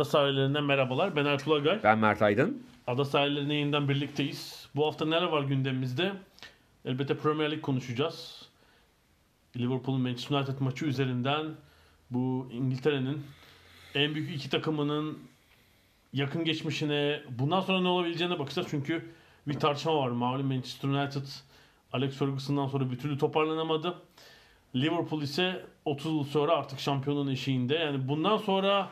Ada sahillerinden merhabalar. Ben Ertuğrul Agay. Ben Mert Aydın. Ada sahillerine yeniden birlikteyiz. Bu hafta neler var gündemimizde? Elbette Premier Lig konuşacağız. Liverpool Manchester United maçı üzerinden bu İngiltere'nin en büyük iki takımının yakın geçmişine bundan sonra ne olabileceğine bakacağız. Çünkü bir tartışma var. Malum Manchester United Alex Ferguson'dan sonra bir türlü toparlanamadı. Liverpool ise 30 yıl sonra artık şampiyonun eşiğinde. Yani bundan sonra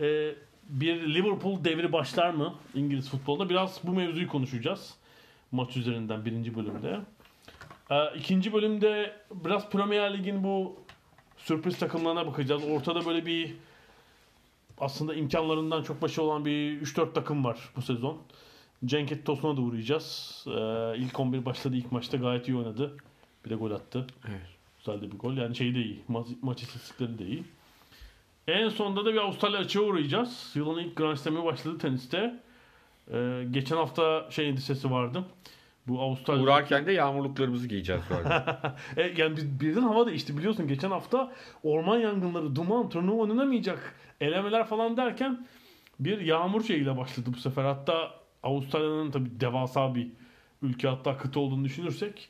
e, bir Liverpool devri başlar mı İngiliz futbolda? Biraz bu mevzuyu konuşacağız. Maç üzerinden birinci bölümde. E, ikinci bölümde biraz Premier Lig'in bu sürpriz takımlarına bakacağız. Ortada böyle bir aslında imkanlarından çok başı olan bir 3-4 takım var bu sezon. Cenk Tosun'a da uğrayacağız. Ee, ilk 11 başladı ilk maçta gayet iyi oynadı. Bir de gol attı. Evet. Güzel de bir gol. Yani şey de iyi. Ma- maç istatistikleri de iyi. En sonunda da bir Avustralya açığa uğrayacağız. Yılın ilk Grand Slam'i başladı teniste. Ee, geçen hafta şey endişesi vardı. Bu Avustralya... Uğrarken de yağmurluklarımızı giyeceğiz. E, yani biz- birden hava değişti biliyorsun. Geçen hafta orman yangınları, duman, turnuva oynanamayacak, elemeler falan derken bir yağmur şeyiyle başladı bu sefer. Hatta Avustralya'nın tabii devasa bir ülke hatta kıta olduğunu düşünürsek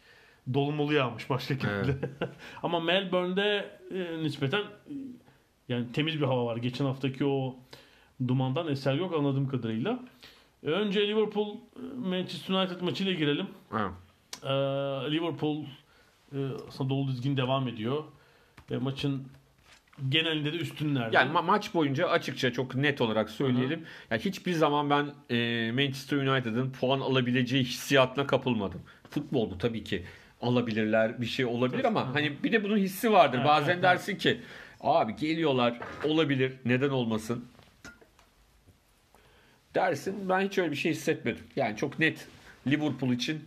dolumolu yağmış başka şekilde. Ama Melbourne'de e, nispeten yani temiz bir hava var. Geçen haftaki o dumandan eser yok anladığım kadarıyla. E, Önce Liverpool e, Manchester United maçıyla girelim. Ha. Ee, Liverpool e, aslında dolu dizgin devam ediyor. Ve maçın genelinde de üstünlerdi. Yani ma- maç boyunca açıkça çok net olarak söyleyelim. Yani hiçbir zaman ben e, Manchester United'ın puan alabileceği hissiyatına kapılmadım. Futbol bu tabii ki alabilirler bir şey olabilir ama hani bir de bunun hissi vardır. Evet, Bazen evet, dersin ki abi geliyorlar olabilir neden olmasın dersin. Ben hiç öyle bir şey hissetmedim. Yani çok net Liverpool için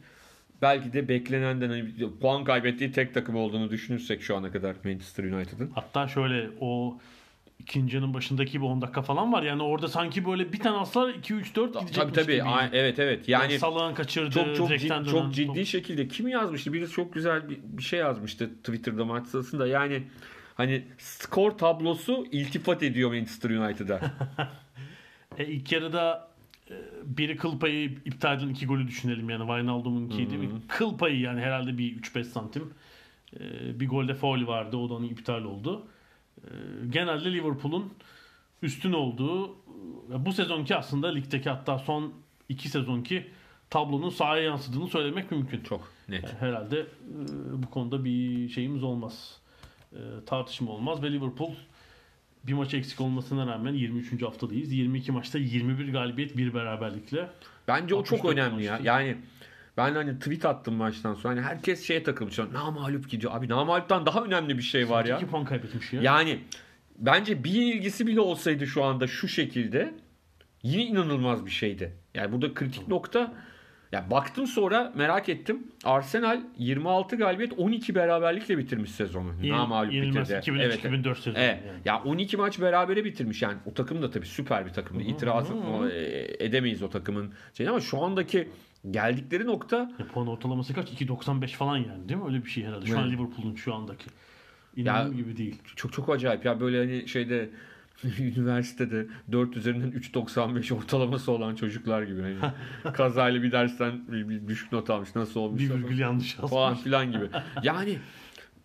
belki de beklenenden hani puan kaybettiği tek takım olduğunu düşünürsek şu ana kadar Manchester United'ın. Hatta şöyle o ikinci yarının başındaki bir 10 dakika falan var. Yani orada sanki böyle bir tane aslar 2-3-4 gidecekmiş Tabii tabii. gibi. Ay- Evet evet. Yani Salah'ın kaçırdığı, çok çok direkten ciddi, dönen çok ciddi top. şekilde kim yazmıştı? Birisi çok güzel bir, bir şey yazmıştı Twitter'da maç sırasında. Yani hani skor tablosu iltifat ediyor Manchester United'a. E, ilk yarıda e, biri kıl payı iptal edilen iki golü düşünelim yani. Wijnaldum'unkiydi. Bir kıl payı yani herhalde bir 3-5 santim. E, bir golde faul vardı. O da onun iptal oldu. E, genelde Liverpool'un üstün olduğu bu sezonki aslında ligdeki hatta son iki sezonki tablonun sahaya yansıdığını söylemek mümkün. çok net. Herhalde bu konuda bir şeyimiz olmaz. E, tartışma olmaz ve Liverpool bir maç eksik olmasına rağmen 23. haftadayız. 22 maçta 21 galibiyet, bir beraberlikle. Bence o çok 64 önemli ya. maçtı. Yani ben hani tweet attım maçtan sonra. Hani herkes şeye takılmış. Namalup gidiyor. Abi namaluptan daha önemli bir şey var ya. 2 puan kaybetmiş ya. Yani bence bir yenilgisi bile olsaydı şu anda şu şekilde yine inanılmaz bir şeydi. Yani burada kritik nokta ya baktım sonra merak ettim. Arsenal 26 galibiyet 12 beraberlikle bitirmiş sezonu. Yenil- Namalup bitirdi. 2003-2004 sezonu Evet. yani. Ya 12 maç berabere bitirmiş yani. O takım da tabii süper bir takımdı. İtiraz e, edemeyiz o takımın şeyini ama şu andaki geldikleri nokta E, puan ortalaması kaç? 2.95 falan yani değil mi? Öyle bir şey herhalde. Şu an Evet. Liverpool'un şu andaki. İnanılır gibi değil. çok çok acayip ya böyle hani şeyde üniversitede 4 üzerinden 3.95 ortalaması olan çocuklar gibi. Hani kazayla bir dersten bir, bir düşük not almış nasıl olmuş Bir falan. virgül yanlış falan yazmış. filan gibi. Yani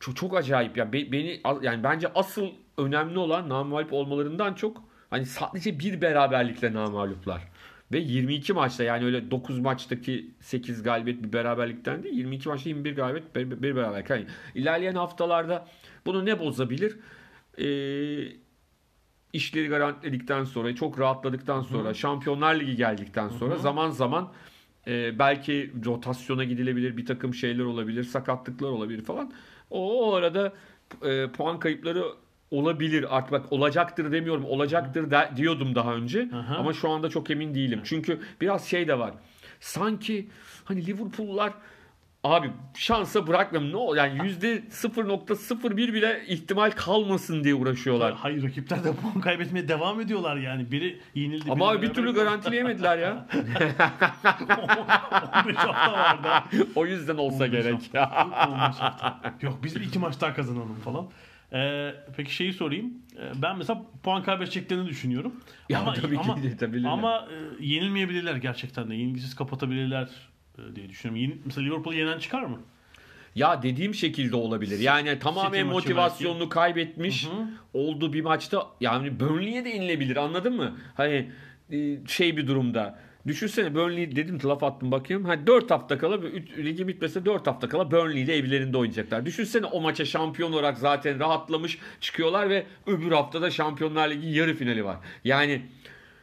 çok çok acayip ya Be- beni yani bence asıl önemli olan namalip olmalarından çok hani sadece bir beraberlikle namaluplar. Ve 22 maçta yani öyle 9 maçtaki 8 galibiyet bir beraberlikten değil 22 maçta 21 galibiyet bir, bir beraberlik. Yani ilerleyen haftalarda bunu ne bozabilir? Ee, işleri garantiledikten sonra, çok rahatladıktan sonra, Şampiyonlar Ligi geldikten sonra zaman zaman e, belki rotasyona gidilebilir, bir takım şeyler olabilir, sakatlıklar olabilir falan. O, o arada e, puan kayıpları olabilir. Artık bak olacaktır demiyorum. Olacaktır de- diyordum daha önce. Aha. Ama şu anda çok emin değilim. Çünkü biraz şey de var. Sanki hani Liverpool'lar abi şansa bırakmıyorum. Ne ol yani yüzde 0.01 bile ihtimal kalmasın diye uğraşıyorlar. Hayır rakipler de puan kaybetmeye devam ediyorlar yani. Biri yenildi. Ama biri abi bir türlü garantileyemediler ya. 15 hafta vardı. o yüzden olsa 15 gerek. hafta. 15 hafta. Yok biz iki maç daha kazanalım falan. Ee, peki şeyi sorayım. Ee, ben mesela puan kaybedeceklerini düşünüyorum. Ya ama tabii ki ama, tabii ama e, yenilmeyebilirler gerçekten de. Yenilgisiz kapatabilirler diye düşünüyorum. Yeni, mesela Liverpool yenen çıkar mı? Ya dediğim şekilde olabilir. Yani tamamen maçı motivasyonunu kaybetmiş Hı hı. olduğu bir maçta yani Burnley'e de yenilebilir anladın mı? Hani e, şey bir durumda. Düşünsene Burnley dedim laf attım bakayım. Ha 4 hafta kala ligi bitmese 4 hafta kala Burnley ile evlerinde oynayacaklar. Düşünsene o maça şampiyon olarak zaten rahatlamış çıkıyorlar ve öbür haftada Şampiyonlar Ligi yarı finali var. Yani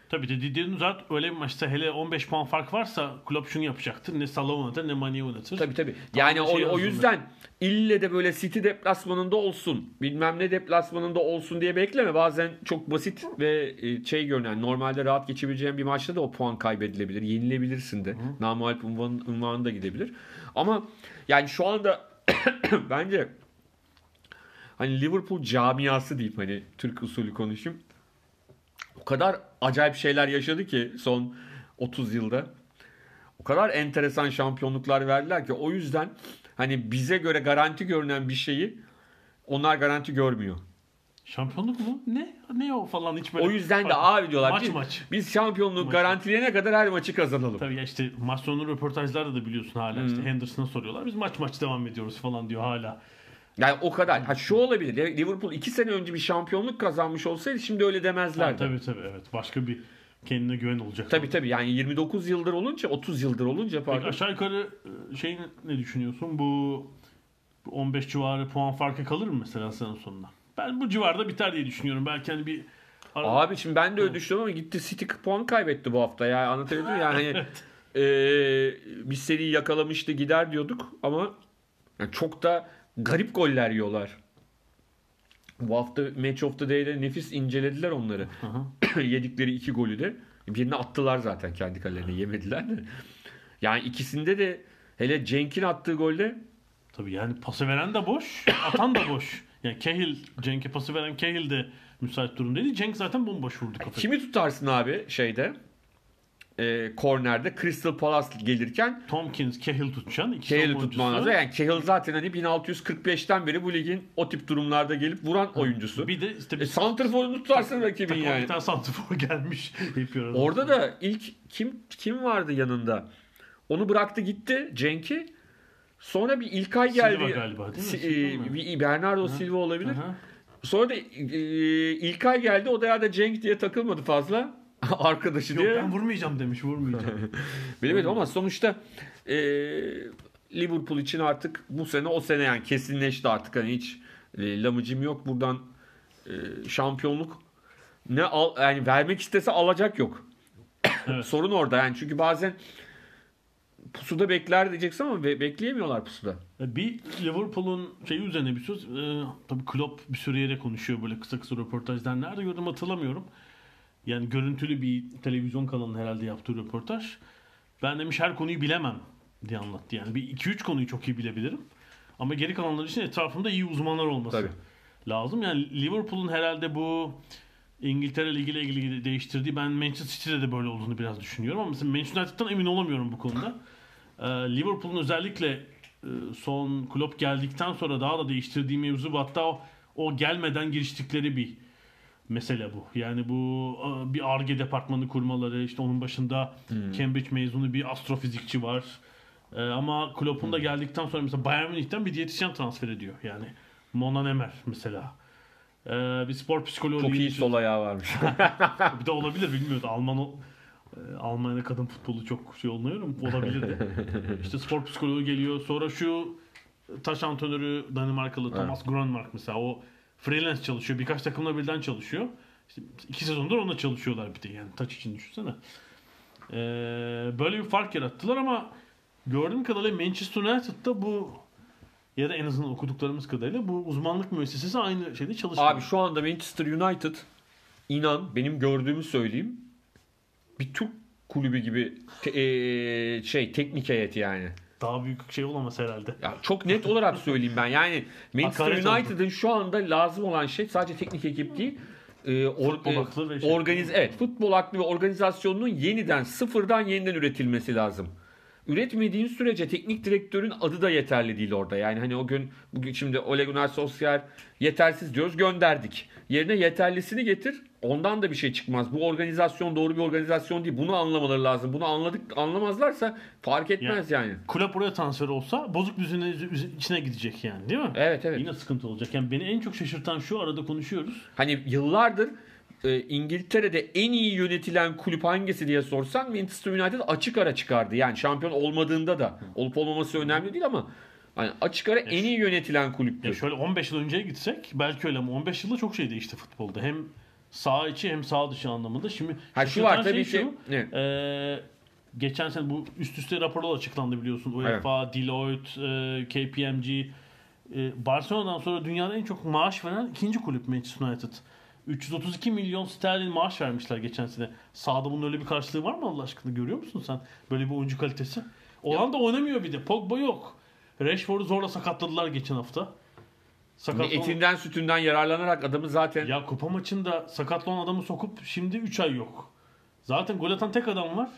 Tabii de Didier Nuzat öyle bir maçta hele 15 puan fark varsa Klopp şunu yapacaktır. Ne Salah oynatır ne Mane oynatır. Tabii tabii. Yani Tamamen şey o, o yüzden ille de böyle City deplasmanında olsun, bilmem ne deplasmanında olsun diye bekleme. Bazen çok basit ve e, şey görünen, normalde rahat geçebileceğin bir maçta da o puan kaybedilebilir. Yenilebilirsin de. Namualp unvan, unvanı da gidebilir. Ama yani şu anda bence hani Liverpool camiası diyeyim hani Türk usulü konuşayım. O kadar acayip şeyler yaşadı ki son 30 yılda o kadar enteresan şampiyonluklar verdiler ki o yüzden hani bize göre garanti görünen bir şeyi onlar garanti görmüyor. Şampiyonluk mu? Ne? Ne o falan hiç böyle. O yüzden de abi diyorlar Maç biz, maç. biz şampiyonluğu Maç. garantileyene kadar her maçı kazanalım. Tabii ya işte maç sonu röportajlarda da biliyorsun hala işte Hı. Henderson'a soruyorlar. Biz maç maç devam ediyoruz falan diyor hala. Yani o kadar. Ha şu olabilir. Liverpool 2 sene önce bir şampiyonluk kazanmış olsaydı şimdi öyle Ha, demezlerdi. tabii tabii evet. Başka bir kendine güven olacak. Tabii tabii yani 29 yıldır olunca 30 yıldır olunca Peki pardon. aşağı yukarı e, şey ne düşünüyorsun? Bu bu 15 civarı puan farkı kalır mı mesela sezon sonunda? Ben bu civarda biter diye düşünüyorum. Belki hani bir Abi şimdi ben de öyle düşünüyorum ama gitti City puan kaybetti bu hafta ya anlatabildim mi? Yani hani eee, bir seri yakalamıştı gider diyorduk ama yani çok da garip goller yiyorlar. Bu hafta Match of the Day'de nefis incelediler onları. Yedikleri iki golü de. Birini attılar zaten kendi kalelerine yemediler de. Yani ikisinde de hele Cenk'in attığı golde Tabii yani pası veren de boş, atan da boş. Yani Cahill, Cenk'e pası veren Cahill de müsait durumdaydı. Cenk zaten bomboş vurdu kafayı. kimi tutarsın abi şeyde? Eee kornerde Crystal Palace gelirken Tompkins, Cahill tutacaksın. İki savunma tutman lazım. Yani Cahill zaten hani 1645'ten beri bu ligin o tip durumlarda gelip vuran oyuncusu. Bir de işte E, Santrfor'unu tutarsın rakibin yani. bir tane santrfor gelmiş. Orada da ilk kim kim vardı yanında? Onu bıraktı gitti Cenk'i. Sonra bir İlkay Silva geldi. galiba değil mi? Si- Silva e, bir Bernardo Silva olabilir. Aha. Sonra da e, İlkay geldi. O da ya da Cenk diye takılmadı fazla. Arkadaşı Yok diye. ben vurmayacağım demiş vurmayacağım. Bilemedim ama sonuçta e, Liverpool için artık bu sene o sene yani kesinleşti artık hani hiç e, lamıcım yok buradan e, şampiyonluk ne al yani vermek istese alacak yok. Evet. Sorun orada yani çünkü bazen pusuda bekler diyeceksin ama be- bekleyemiyorlar pusuda. bir Liverpool'un şeyi üzerine bir söz. E, tabii Klopp bir süre yere konuşuyor böyle kısa kısa röportajlar. Nerede gördüm hatırlamıyorum. Yani görüntülü bir televizyon kanalının herhalde yaptığı röportaj. Ben demiş her konuyu bilemem diye anlattı. Yani bir 2-3 konuyu çok iyi bilebilirim. Ama geri kalanlar için etrafımda iyi uzmanlar olması Tabii. lazım. Yani Liverpool'un herhalde bu İngiltere Ligi ile ilgili değiştirdiği ben Manchester City'de de böyle olduğunu biraz düşünüyorum ama mesela Manchester United'dan emin olamıyorum bu konuda. Ee, Liverpool'un özellikle e, son Klopp geldikten sonra daha da değiştirdiği mevzu. Hatta o, o gelmeden giriştikleri bir mesele bu. Yani bu e, bir ARGE departmanı kurmaları, işte onun başında Cambridge mezunu bir astrofizikçi var. E, ama Klopp'un da geldikten sonra mesela Bayern Münih'ten bir diyetisyen transfer ediyor. Yani Mona Nemer mesela. E, bir spor psikoloğu Çok iyi sol ayağı varmış. bir de olabilir bilmiyoruz. Alman o kadın futbolu çok şey olmuyorum. Olabilirdi. işte spor psikoloğu geliyor. Sonra şu taş antrenörü Danimarkalı Thomas Grönmark mesela o freelance çalışıyor. Birkaç takımla birden çalışıyor. İşte iki sezondur ona çalışıyorlar bir de yani taç için düşünsene. Ee, böyle bir fark yarattılar ama gördüğüm kadarıyla Manchester United'da bu ya da en azından okuduklarımız kadarıyla bu uzmanlık müessesesi aynı şeyde çalışmıyor. Abi şu anda Manchester United inan benim gördüğümü söyleyeyim bir Türk kulübü gibi te- eee, şey teknik heyet yani. Daha büyük şey olamaz herhalde. Ya çok net olarak söyleyeyim ben. Yani Manchester United'ın şu anda lazım olan şey sadece teknik ekip değil. e, or- Futbol e, aklı ve şey. organiz evet futbol aklı ve organizasyonunun yeniden sıfırdan yeniden üretilmesi lazım. Üretmediğin sürece teknik direktörün adı da yeterli değil orada. Yani hani o gün bugün şimdi Ole Gunnar Solskjaer yetersiz diyoruz gönderdik. Yerine yeterlisini getir. Ondan da bir şey çıkmaz. Bu organizasyon doğru bir organizasyon değil. Bunu anlamaları lazım. Bunu anladık anlamazlarsa fark etmez yani. Kulüp oraya transfer olsa bozuk düzenin üz- içine gidecek yani değil mi? Evet evet. Yine sıkıntı olacak. Yani beni en çok şaşırtan şu arada konuşuyoruz. Hani yıllardır e, İngiltere'de en iyi yönetilen kulüp hangisi diye sorsan Manchester United açık ara çıkardı. Yani şampiyon olmadığında da olup olmaması önemli değil ama hani açık ara en iyi yönetilen kulüptür. Ya şöyle 15 yıl önceye gitsek belki öyle ama 15 yılda çok şey değişti futbolda. Hem sağ içi hem sağ dışı anlamında. Şimdi Ha şu var tabii şey ki. şu, Ne? Ee, geçen sene bu üst üste raporlar açıklandı biliyorsun. UEFA, Deloitte, e, KPMG. E, Barcelona'dan sonra dünyanın en çok maaş veren ikinci kulüp Manchester United. 332 milyon sterlin maaş vermişler geçen sene. Sağda bunun öyle bir karşılığı var mı Allah aşkına? Görüyor musun sen? Böyle bir oyuncu kalitesi. Olan da oynamıyor bir de. Pogba yok. Rashford'u zorla sakatladılar geçen hafta. Sakatlan- Etinden sütünden yararlanarak adamı zaten ya kupa maçında sakatlanan adamı sokup şimdi 3 ay yok. Zaten gol atan tek adam var.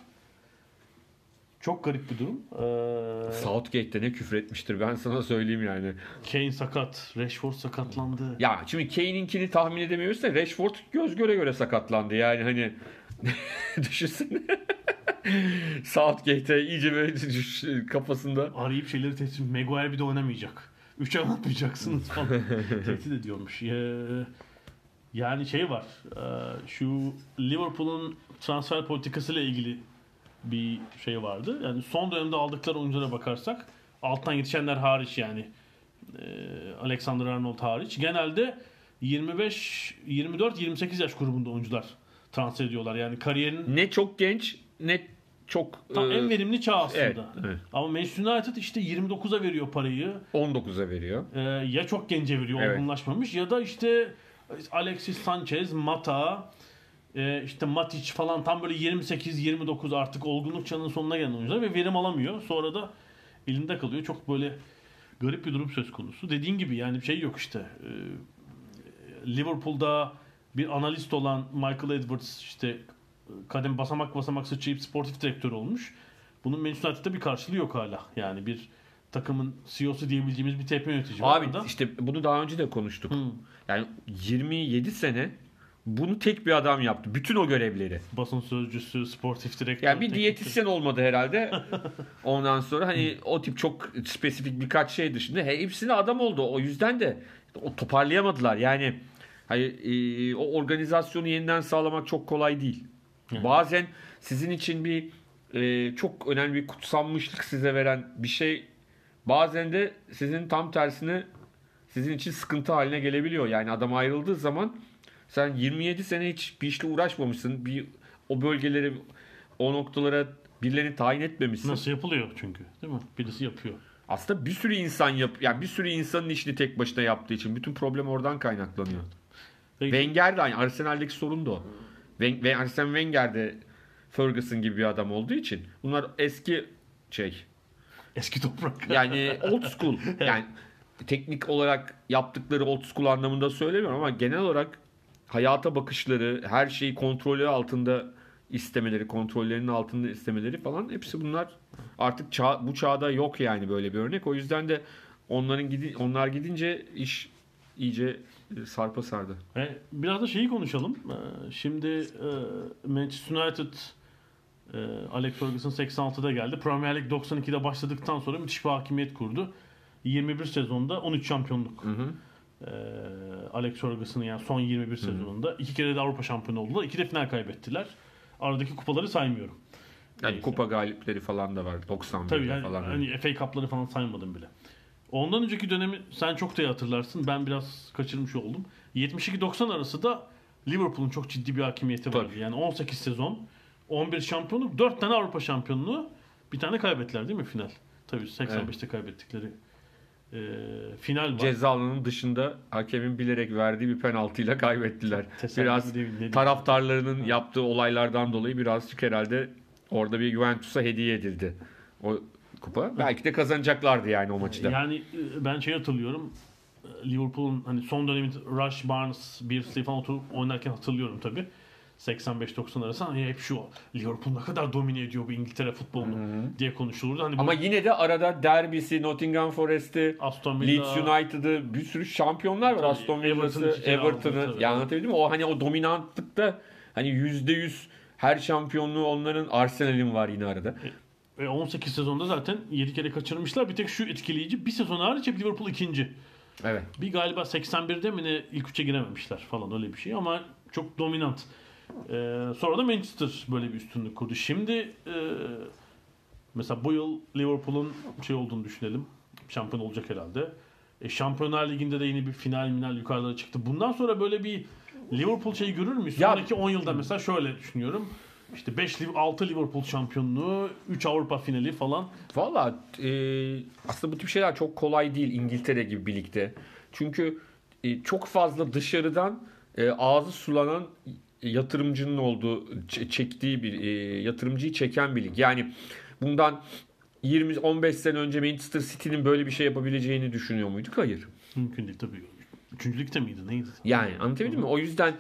Çok garip bir durum. Ee, Southgate'de ne küfür etmiştir ben sana söyleyeyim yani. Kane sakat. Rashford sakatlandı. Ya şimdi Kane'inkini tahmin edemiyoruz da Rashford göz göre göre sakatlandı. Yani hani düşünsene. Southgate'e iyice böyle kafasında Arayıp şeyleri tehdit Maguire bir de oynamayacak. 3 ay atmayacaksınız falan. tehdit ediyormuş. Ee, yani şey var. e, Şu Liverpool'un transfer politikasıyla ilgili bir şey vardı. Yani son dönemde aldıkları oyunculara bakarsak alttan yetişenler hariç yani e, Alexander Arnold hariç genelde 25 24 28 yaş grubunda oyuncular transfer ediyorlar. Yani kariyerin ne çok genç ne çok tam e, en verimli çağ aslında. evet, evet. Ama Manchester United işte 29'a veriyor parayı. 19'a veriyor. Ee, ya çok gence veriyor Evet. olgunlaşmamış ya da işte Alexis Sanchez, Mata, e, işte Matic falan tam böyle 28-29 artık olgunluk çağının sonuna gelen oyuncular ve verim alamıyor. Sonra da elinde kalıyor. Çok böyle garip bir durum söz konusu. Dediğin gibi yani bir şey yok işte. Ee, Liverpool'da bir analist olan Michael Edwards işte kadem basamak basamak sıçrayıp sportif direktör olmuş. Bunun Manchester United'da bir karşılığı yok hala. Yani bir takımın CEO'su diyebileceğimiz bir TP yönetici var. Abi orada. işte bunu daha önce de konuştuk. Hı. Yani 27 sene bunu tek bir adam yaptı. Bütün o görevleri. basın sözcüsü, sportif direktör. Yani bir diyetisyen olmadı herhalde. Ondan sonra hani o tip çok spesifik birkaç şey dışında hepsine adam oldu. O yüzden de o toparlayamadılar. Yani hani, e, o organizasyonu yeniden sağlamak çok kolay değil. Bazen sizin için bir e, çok önemli bir kutsanmışlık size veren bir şey bazen de sizin tam tersine sizin için sıkıntı haline gelebiliyor. Yani adam ayrıldığı zaman sen 27 sene hiç bir işle uğraşmamışsın. Bir o bölgeleri o noktalara birilerini tayin etmemişsin. Nasıl yapılıyor çünkü değil mi? Birisi yapıyor. Aslında bir sürü insan yap yani bir sürü insanın işini tek başına yaptığı için bütün problem oradan kaynaklanıyor. Peki, Wenger de aynı. Arsenal'deki sorun da o. Ve Arsene Wenger de Ferguson gibi bir adam olduğu için bunlar eski şey eski toprak. yani old school yani teknik olarak yaptıkları old school anlamında söylemiyorum ama genel olarak hayata bakışları, her şeyi kontrolü altında istemeleri, kontrollerinin altında istemeleri falan hepsi bunlar artık çağ- bu çağda yok yani böyle bir örnek. O yüzden de onların gidi onlar gidince iş iyice sarpa sardı. E, biraz da şeyi konuşalım. E, Şimdi e, Manchester United Alex Ferguson 86'da geldi. Premier Lig 92'de başladıktan sonra müthiş bir hakimiyet kurdu. 21 sezonda 13 şampiyonluk. Hı hı. Alex Ferguson'ın yani son 21 sezonunda. iki kere de Avrupa şampiyonu oldular. İki de final kaybettiler. Aradaki kupaları saymıyorum. Yani Neyse. kupa galipleri falan da var 91'de Tabii yani falan. hani FA Cup'ları falan saymadım bile. Ondan önceki dönemi sen çok da iyi hatırlarsın. Ben biraz kaçırmış oldum. 72-90 arası da Liverpool'un çok ciddi bir hakimiyeti vardı. Tabii. Yani 18 sezon, 11 şampiyonluk, 4 tane Avrupa şampiyonluğu, bir tane kaybettiler değil mi final? Tabii 85'te kaybettikleri e, final var. Ceza alanının dışında hakemin bilerek verdiği bir penaltıyla kaybettiler. Tesadüf biraz değil, ne taraftarlarının yaptığı olaylardan dolayı birazcık herhalde orada bir Juventus'a hediye edildi. O kupa. Belki de kazanacaklardı yani o maçı da. Yani e, ben şey hatırlıyorum. e, Liverpool'un hani son döneminde Rush, Barnes, Beardsley falan oturup oynarken hatırlıyorum tabii. 85-90 arası hani hep şu Liverpool ne kadar domine ediyor bu İngiltere futbolunu diye konuşulurdu. Hani bu Ama yine de arada derbisi, Nottingham Forest'i, Aston Villa, Leeds United'ı bir sürü şampiyonlar var. Tabii, Aston Villa'sı, Everton'ı. Ya anlatabildim mi? O hani o dominantlıkta hani %100 her şampiyonluğu onların Arsenal'in var yine arada. Ve 18 sezonda zaten 7 kere kaçırmışlar. Bir tek şu etkileyici bir sezon hariç hep Liverpool ikinci. Evet. Bir galiba 81'de mi ne ilk üçe girememişler falan öyle bir şey ama çok dominant. Ee, sonra da Manchester böyle bir üstünlük kurdu. Şimdi e, mesela bu yıl Liverpool'un şey olduğunu düşünelim. Şampiyon olacak herhalde. E, Şampiyonlar Ligi'nde de yeni bir final minal yukarılara çıktı. Bundan sonra böyle bir Liverpool şeyi görür müyüz? Sonraki 10 yılda mesela şöyle düşünüyorum. İşte 5 6 Liverpool şampiyonluğu, 3 Avrupa finali falan. Valla e, aslında bu tip şeyler çok kolay değil İngiltere gibi bir ligde. Çünkü e, çok fazla dışarıdan e, ağzı sulanan yatırımcının olduğu, çektiği bir e, yatırımcıyı çeken bir lig. Yani bundan 20-15 sene önce Manchester City'nin böyle bir şey yapabileceğini düşünüyor muyduk? Hayır. Mümkün değil tabii. Üçüncülükte miydi neydi? Yani anlatabildim mi? O yüzden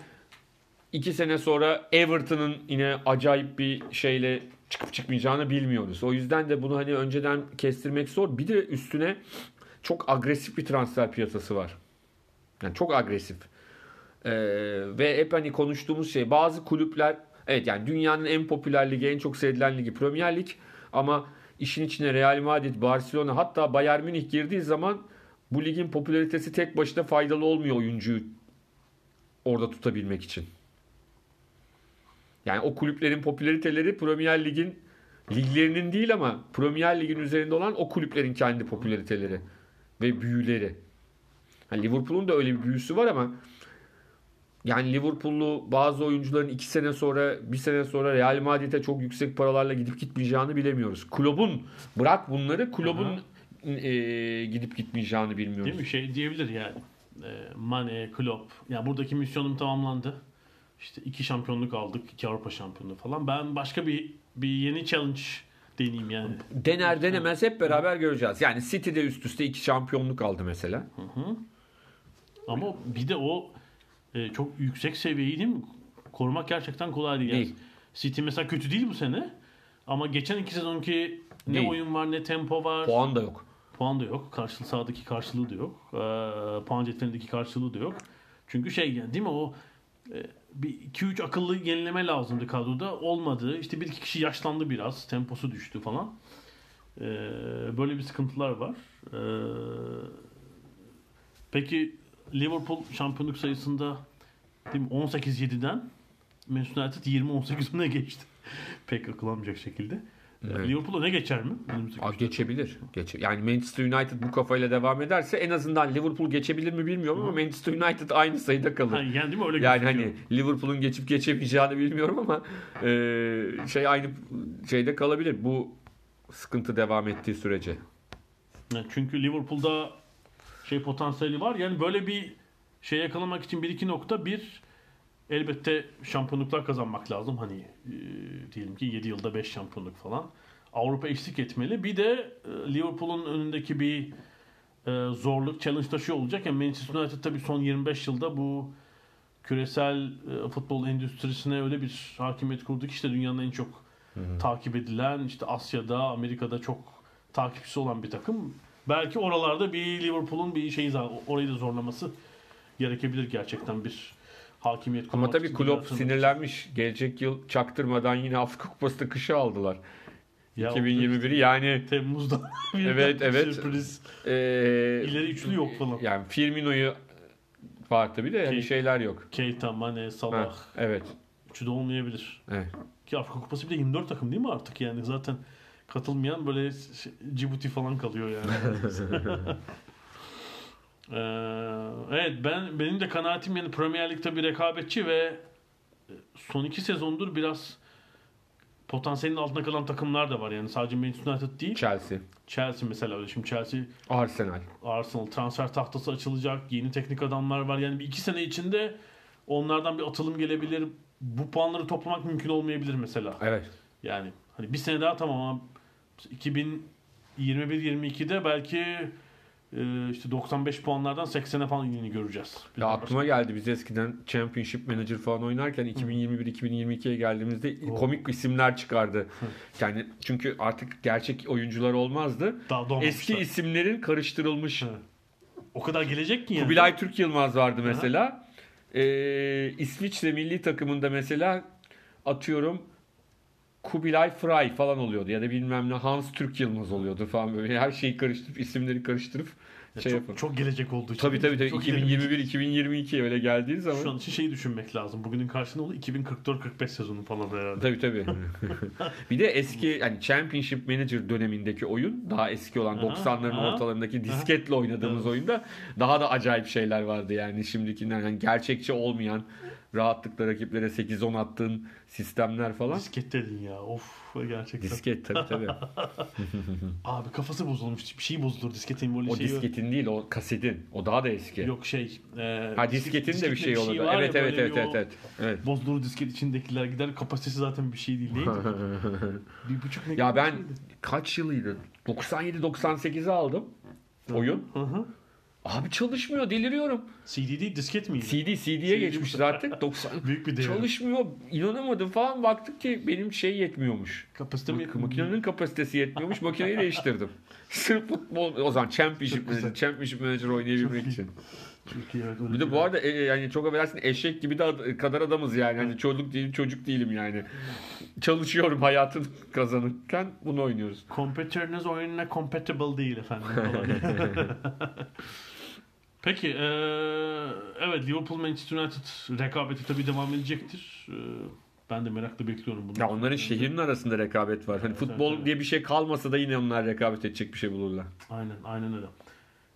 iki sene sonra Everton'ın yine acayip bir şeyle çıkıp çıkmayacağını bilmiyoruz. O yüzden de bunu hani önceden kestirmek zor. Bir de üstüne çok agresif bir transfer piyasası var. Yani çok agresif. Ee, ve hep hani konuştuğumuz şey bazı kulüpler evet yani dünyanın en popüler ligi, en çok sevilen ligi Premier Lig ama işin içine Real Madrid, Barcelona hatta Bayern Münih girdiği zaman bu ligin popülaritesi tek başına faydalı olmuyor oyuncuyu orada tutabilmek için. Yani o kulüplerin popülariteleri Premier Lig'in liglerinin değil ama Premier Lig'in üzerinde olan o kulüplerin kendi popülariteleri ve büyüleri. Yani Liverpool'un da öyle bir büyüsü var ama yani Liverpool'lu bazı oyuncuların iki sene sonra, bir sene sonra Real Madrid'e çok yüksek paralarla gidip gitmeyeceğini bilemiyoruz. Kulübün bırak bunları, kulübün e, gidip gitmeyeceğini bilmiyoruz. Değil mi? Şey diyebilir yani. E, Mane, Klopp. Ya buradaki misyonum tamamlandı. İşte iki şampiyonluk aldık. iki Avrupa şampiyonluğu falan. Ben başka bir bir yeni challenge deneyeyim yani. Dener denemez hep beraber göreceğiz. Yani City'de üst üste iki şampiyonluk aldı mesela. Ama bir de o e, çok yüksek seviyeyi değil mi? Korumak gerçekten kolay değil. Yani Değil. City mesela kötü değil bu sene. Ama geçen iki sezonki ne Değil. oyun var ne tempo var. Puan da yok. Puan da yok. Karşılığı sahadaki karşılığı da yok. Ee, puan cetvelindeki karşılığı da yok. Çünkü şey yani değil mi o e, bir 2-3 akıllı yenileme lazımdı kadroda. Olmadı. İşte bir iki kişi yaşlandı biraz. Temposu düştü falan. Ee, böyle bir sıkıntılar var. Ee, peki Liverpool şampiyonluk sayısında değil mi 18-7'den Manchester United 20-18'ine geçti. Pek akıl almayacak şekilde. Evet. Liverpool öne geçer mi? Aa, geçebilir. Geçe yani Manchester United bu kafayla devam ederse en azından Liverpool geçebilir mi bilmiyorum ama Manchester United aynı sayıda kalır. Ha, yani değil mi? Öyle Yani hani Liverpool'un geçip geçemeyeceğini bilmiyorum ama e, şey aynı şeyde kalabilir. Bu sıkıntı devam ettiği sürece. Çünkü Liverpool'da şey potansiyeli var. Yani böyle bir şey yakalamak için bir iki nokta bir elbette şampiyonluklar kazanmak lazım. Hani e, diyelim ki 7 yılda 5 şampiyonluk falan. Avrupa eşlik etmeli. Bir de e, Liverpool'un önündeki bir e, zorluk, challenge taşı olacak. Yani Manchester United tabii son 25 yılda bu küresel e, futbol endüstrisine öyle bir hakimiyet kurdu ki işte dünyanın en çok takip edilen işte Asya'da, Amerika'da çok takipçisi olan bir takım. Belki oralarda bir Liverpool'un bir şeyi orayı da zorlaması gerekebilir gerçekten bir hakimiyet Ama kurmak tabii için, Klopp sinirlenmiş. Gelecek yıl çaktırmadan yine Afrika Kupası'nda kışa aldılar. için. Ya 2021'i yani Temmuz'da Evet, evet. sürpriz. e, İleri üçlü yok falan. Yani Firmino'yu var tabii de yani şeyler yok. Keita, Mane, Salah. Ha, evet. Üçü de olmayabilir. evet. Ki Afrika Kupası bir de 24 takım değil mi artık yani zaten katılmayan böyle Cibuti falan kalıyor yani. Ee, Evet ben benim de kanaatim yani Premier Lig'de bir rekabetçi ve e, son iki sezondur biraz potansiyelin altında kalan takımlar da var. Yani sadece Manchester United değil. Chelsea, Chelsea mesela öyle. Şimdi Chelsea, Arsenal. Arsenal transfer tahtası açılacak. Yeni teknik adamlar var. Yani bir iki sene içinde onlardan bir atılım gelebilir. Bu puanları toplamak mümkün olmayabilir mesela. Evet. Yani hani bir sene daha tamam ama 2021-22'de belki işte 95 puanlardan 80'e falan yeni göreceğiz. Ya aklıma geldi biz eskiden Championship Manager falan oynarken 2021-2022'ye geldiğimizde Oo. komik isimler çıkardı. Yani çünkü artık gerçek oyuncular olmazdı. Daha. Eski isimlerin karıştırılmış. Hı. O kadar gelecek ki yani. Kubilay Türk Yılmaz vardı mesela. Ee, İsviçre milli takımında mesela atıyorum Kubilay Fry falan oluyordu ya da bilmem ne Hans Türk Yılmaz oluyordu falan böyle her şeyi karıştırıp isimleri karıştırıp Ya şey çok, çok gelecek olduğu için. Tabii tabii tabii Çok ileri- 2021-2022 öyle geldiği zaman. Şu an için şeyi düşünmek lazım. Bugünün karşılığında oldu 2044-45 sezonu falan herhalde. Tabii tabii. bir de eski yani Championship Manager dönemindeki oyun daha eski olan Aha, 90'ların aha. ortalarındaki disketle oynadığımız Evet. oyunda daha da acayip şeyler vardı yani şimdikinden yani gerçekçi olmayan rahatlıkla rakiplere 8-10 attığın sistemler falan. Disket dedin ya. Of gerçekten. Disket tabii tabii. Abi kafası bozulmuş. Bir şey bozulur disketin böyle o şeyi. disketin değil o kasetin. O daha da eski. Yok şey. E, ha disketin de bir şey olur. var ya, Evet evet evet bir evet evet. Evet. Bozulur disket içindekiler gider. Kapasitesi zaten bir şey değil. Neydi? bir buçuk ne ya bir ben şeydi. kaç yılıydı? 97-98'i aldım oyun. Hı hı. Abi çalışmıyor deliriyorum. CD değil disket miydi? CD CD'ye geçmişiz artık. 90 Büyük bir devrim. çalışmıyor. inanamadım falan baktık ki benim şey yetmiyormuş. Kapasite mi? Mak- makinenin kapasitesi yetmiyormuş. Makineyi değiştirdim. Sırf futbol o zaman Championship. Manager, Championship Manager oynayabilmek Çok için. Çok iyi, evet, Bir de bu arada e, yani çok affedersin eşek gibi de ad- kadar adamız yani. Hani çocuk değilim, çocuk değilim yani. Çalışıyorum hayatın kazanırken bunu oynuyoruz. Competitörünüz oyununa compatible değil efendim. Peki eee, evet Liverpool Manchester United rekabeti tabii devam edecektir. Eee, ben de merakla bekliyorum bunu. Ya onların şehrin arasında rekabet var. Hani Evet, futbol evet. diye bir şey kalmasa da yine onlar rekabet edecek bir şey bulurlar. Aynen aynen öyle.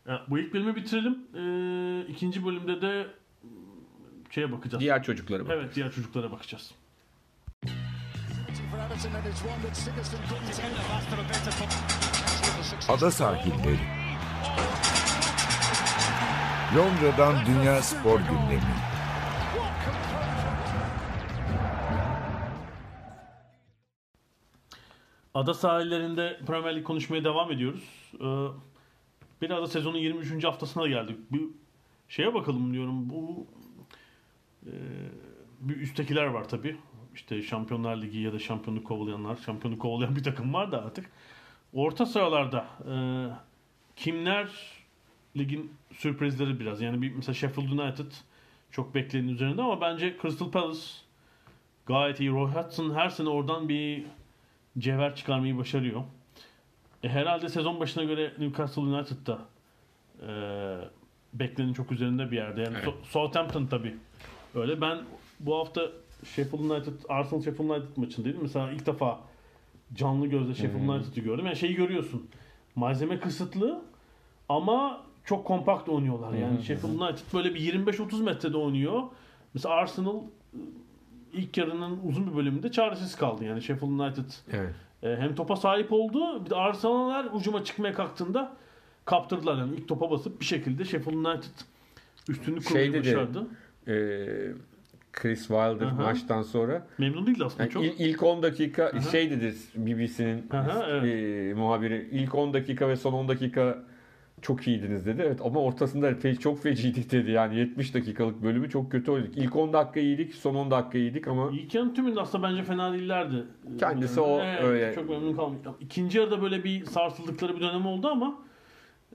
Ya, bu ilk bölümü bitirelim. Eee ikinci bölümde de mm, şeye bakacağız. Diğer çocuklara bak. Evet diğer çocuklara bakacağız. Ada sahilleri. Londra'dan Dünya Spor Gündemi. Ada sahillerinde Premier Lig konuşmaya devam ediyoruz. Ee, biraz da sezonun 23. haftasına geldik. Bir şeye bakalım diyorum. Bu e, bir üsttekiler var tabii. İşte Şampiyonlar Ligi ya da şampiyonluk kovalayanlar. Şampiyonluk kovalayan bir takım var da artık. Orta sıralarda e, kimler ligin sürprizleri biraz. Yani bir mesela Sheffield United çok beklenenin üzerinde ama bence Crystal Palace gayet iyi. Roy Hodgson her sene oradan bir cevher çıkarmayı başarıyor. E, herhalde sezon başına göre Newcastle United'da e, beklenenin çok üzerinde bir yerde. Yani Evet. So- Southampton tabii öyle. Ben bu hafta Sheffield United, Arsenal Sheffield United maçındaydım. Mesela ilk defa canlı gözle Sheffield Hmm. United'ı gördüm. Yani şeyi görüyorsun. Malzeme kısıtlı ama çok kompakt oynuyorlar. Yani Sheffield United böyle bir 25-30 metrede oynuyor. Mesela Arsenal e, ilk yarının uzun bir bölümünde çaresiz kaldı. Yani Sheffield United Evet. e, hem topa sahip oldu. Bir de Arsenal'lar ucuma çıkmaya kalktığında kaptırdılar. Yani ilk topa basıp bir şekilde Sheffield United üstünlük kurmayı Şey başardı. Ee, Chris Wilder Aha. maçtan sonra Memnun değildi aslında yani çok. il- ilk 10 dakika Aha. şey dedi BBC'nin Aha, evet. e, muhabiri ilk 10 dakika ve son 10 dakika çok iyiydiniz dedi. Evet ama ortasında fe- çok feciydik dedi. Yani 70 dakikalık bölümü çok kötü oynadık. İlk 10 dakika iyiydik, son 10 dakika iyiydik ama İlk yarının tümünde aslında bence fena değillerdi. Kendisi o öyle- Çok memnun kalmış. İkinci yarıda böyle bir sarsıldıkları bir dönem oldu ama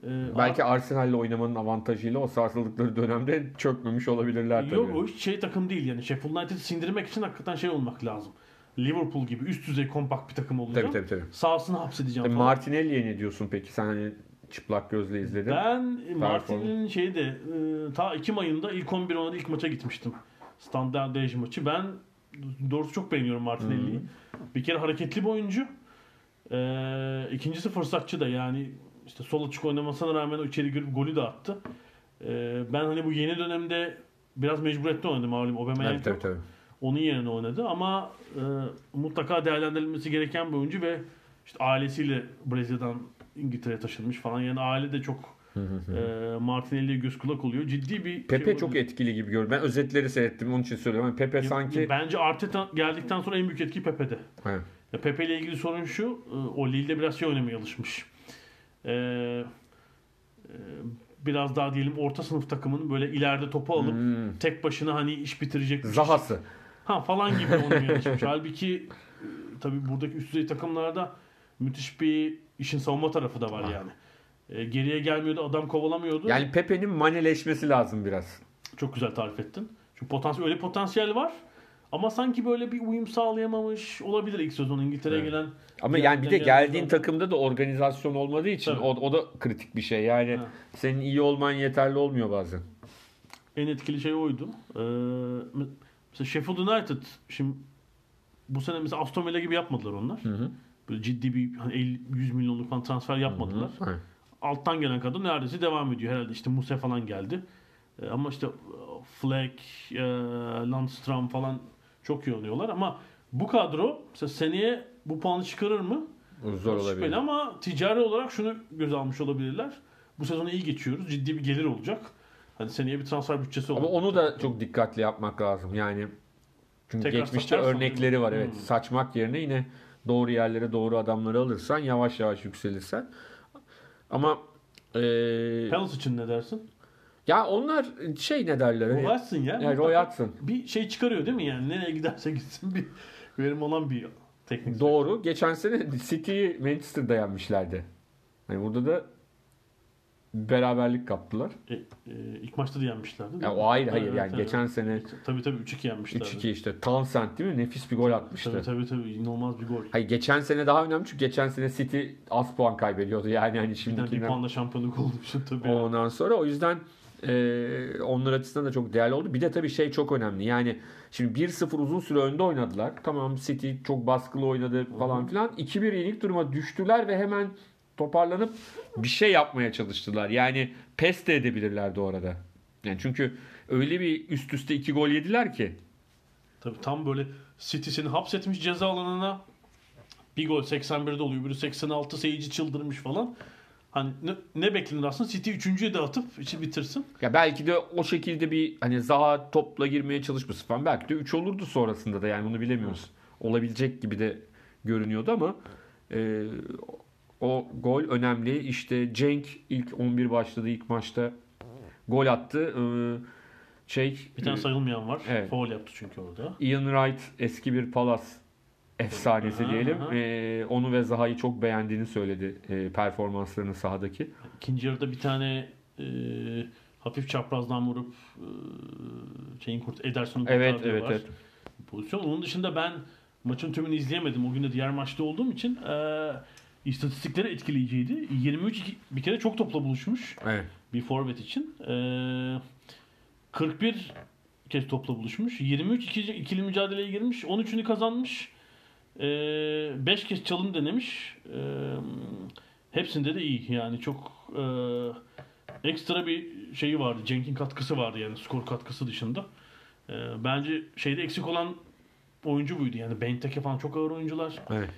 e, belki Arsenal'le oynamanın avantajıyla o sarsıldıkları dönemde çökmemiş olabilirler tabii. Yok o hiç şey takım değil yani. Sheffield United'ı sindirmek için hakikaten şey olmak lazım. Liverpool gibi üst düzey kompakt bir takım olacak. Tabii tabii tabii. Sahasını hapsedeceğim Tabii falan. Martinelli'ye ne diyorsun peki? Sen hani çıplak gözle izledin. Ben Martin'in şeyi de e, ta Ekim ayında ilk 11 oynadığı ilk maça gitmiştim. Standard Liège maçı. Ben doğrusu çok beğeniyorum Martinelli'yi. Bir kere hareketli bir oyuncu. E, ikincisi fırsatçı da yani işte sol açık oynamasına rağmen o içeri girip golü de attı. E, ben hani bu yeni dönemde biraz mecburiyette oynadım malum Aubameyang Evet, tabii, tabii. Onun yerine oynadı ama e, mutlaka değerlendirilmesi gereken bir oyuncu ve işte ailesiyle Brezilya'dan İngiltere'ye taşınmış falan. Yani aile de çok e, Martinelli'ye göz kulak oluyor. Ciddi bir Pepe şey çok etkili gibi gördüm. Ben özetleri seyrettim onun için söylüyorum. Yani Pepe sanki Bence Arteta geldikten sonra en büyük etki Pepe'de. Evet. Ya Pepe ile ilgili sorun şu. e, O Lille'de biraz şey oynamaya alışmış. Ee, e, biraz daha diyelim orta sınıf takımın böyle ileride topu alıp Hmm. tek başına hani iş bitirecek Zahası. ha falan gibi oynamaya alışmış. Halbuki e, tabii buradaki üst düzey takımlarda müthiş bir işin savunma tarafı da var Var. yani. E, geriye gelmiyordu, adam kovalamıyordu. Yani Pepe'nin maneleşmesi lazım biraz. Çok güzel tarif ettin. Çünkü potansiyel öyle potansiyel var. Ama sanki böyle bir uyum sağlayamamış olabilir ilk sezon İngiltere'ye Evet. gelen. Ama yani bir de geldiğin takımda da organizasyon olmadığı için Tabii. o, o da kritik bir şey. Yani Ha. senin iyi olman yeterli olmuyor bazen. En etkili şey oydu. Ee, mesela Sheffield United şimdi bu sene mesela Aston Villa gibi yapmadılar onlar. Hı hı. Böyle ciddi bir hani 50 100 milyonluk falan transfer yapmadılar. Evet. Alttan gelen kadro neredeyse devam ediyor. Herhalde işte Muse falan geldi. Ee, ama işte e, Fleck, e, Landstram falan çok iyi oynuyorlar ama bu kadro mesela seneye bu puanı çıkarır mı? Zor olabilir. Şüpheli ama ticari olarak şunu göz almış olabilirler. Bu sezonu iyi geçiyoruz. Ciddi bir gelir olacak. Hani seneye bir transfer bütçesi olur. Ama onu da çok dikkatli yapmak lazım. Yani çünkü Tekrar geçmişte örnekleri var. Evet. Hmm. Saçmak yerine yine doğru yerlere doğru adamları alırsan yavaş yavaş yükselirsen. Ama eee Palace için ne dersin? ya onlar şey ne derler? Roy Hodgson ya. yani Roy Hodgson. Bir şey çıkarıyor değil mi yani? Nereye giderse gitsin bir verim olan bir teknik. Doğru. Geçen sene City'yi Manchester'da yenmişlerdi. Yani burada da beraberlik kaptılar. E, e, ilk maçta da yenmişlerdi. değil Ya mi? o ayrı hayır Evet, yani evet. geçen sene Tabii tabii 3-2 yenmişlerdi. 3-2 işte Townsend değil mi? Nefis bir gol atmıştı. Tabii tabii tabii inanılmaz bir gol. Hayır geçen sene daha önemli çünkü geçen sene City az puan kaybediyordu. Yani hani tane bir puanla şampiyonluk olduğu için tabii. ondan sonra o yüzden e, onlar açısından da çok değerli oldu. Bir de tabii şey çok önemli. Yani şimdi 1-0 uzun süre önde oynadılar. Tamam City çok baskılı oynadı falan filan. 2-1 yenik duruma düştüler ve hemen toparlanıp bir şey yapmaya çalıştılar. Yani pes de edebilirlerdi orada. Yani çünkü öyle bir üst üste iki gol yediler ki. Tabii tam böyle City seni hapsetmiş ceza alanına bir gol 81'de oluyor. Biri 86 seyirci çıldırmış falan. Hani ne, ne beklenir aslında? City 3.'ye de atıp içi bitirsin. Ya belki de o şekilde bir hani Zaha topla girmeye çalışması falan belki de 3 olurdu sonrasında da yani bunu bilemiyoruz. Olabilecek gibi de görünüyordu ama e, o gol önemli. İşte Cenk ilk 11 başladı ilk maçta gol attı. E, şey Bir tane sayılmayan var. Evet. Foul yaptı çünkü orada. Ian Wright eski bir Palas efsanesi Aha, diyelim. aha. E, onu ve Zaha'yı çok beğendiğini söyledi e, performanslarının sahadaki. İkinci yarıda bir tane e, hafif çaprazdan vurup e, şeyin kurt Ederson'u Evet evet evet. pozisyon. Onun dışında ben maçın tümünü izleyemedim. O gün de diğer maçta olduğum için e, istatistikleri etkileyiciydi. 23 iki- bir kere çok topla buluşmuş Evet. bir forvet için. E, 41 kez topla buluşmuş. 23 ikili, ikili mücadeleye girmiş. 13'ünü kazanmış. 5 kez çalım denemiş. E, hepsinde de iyi. Yani çok e, ekstra bir şeyi vardı. Cenk'in katkısı vardı yani skor katkısı dışında. E, bence şeyde eksik olan oyuncu buydu. Yani Benteke falan çok ağır oyuncular. Evet.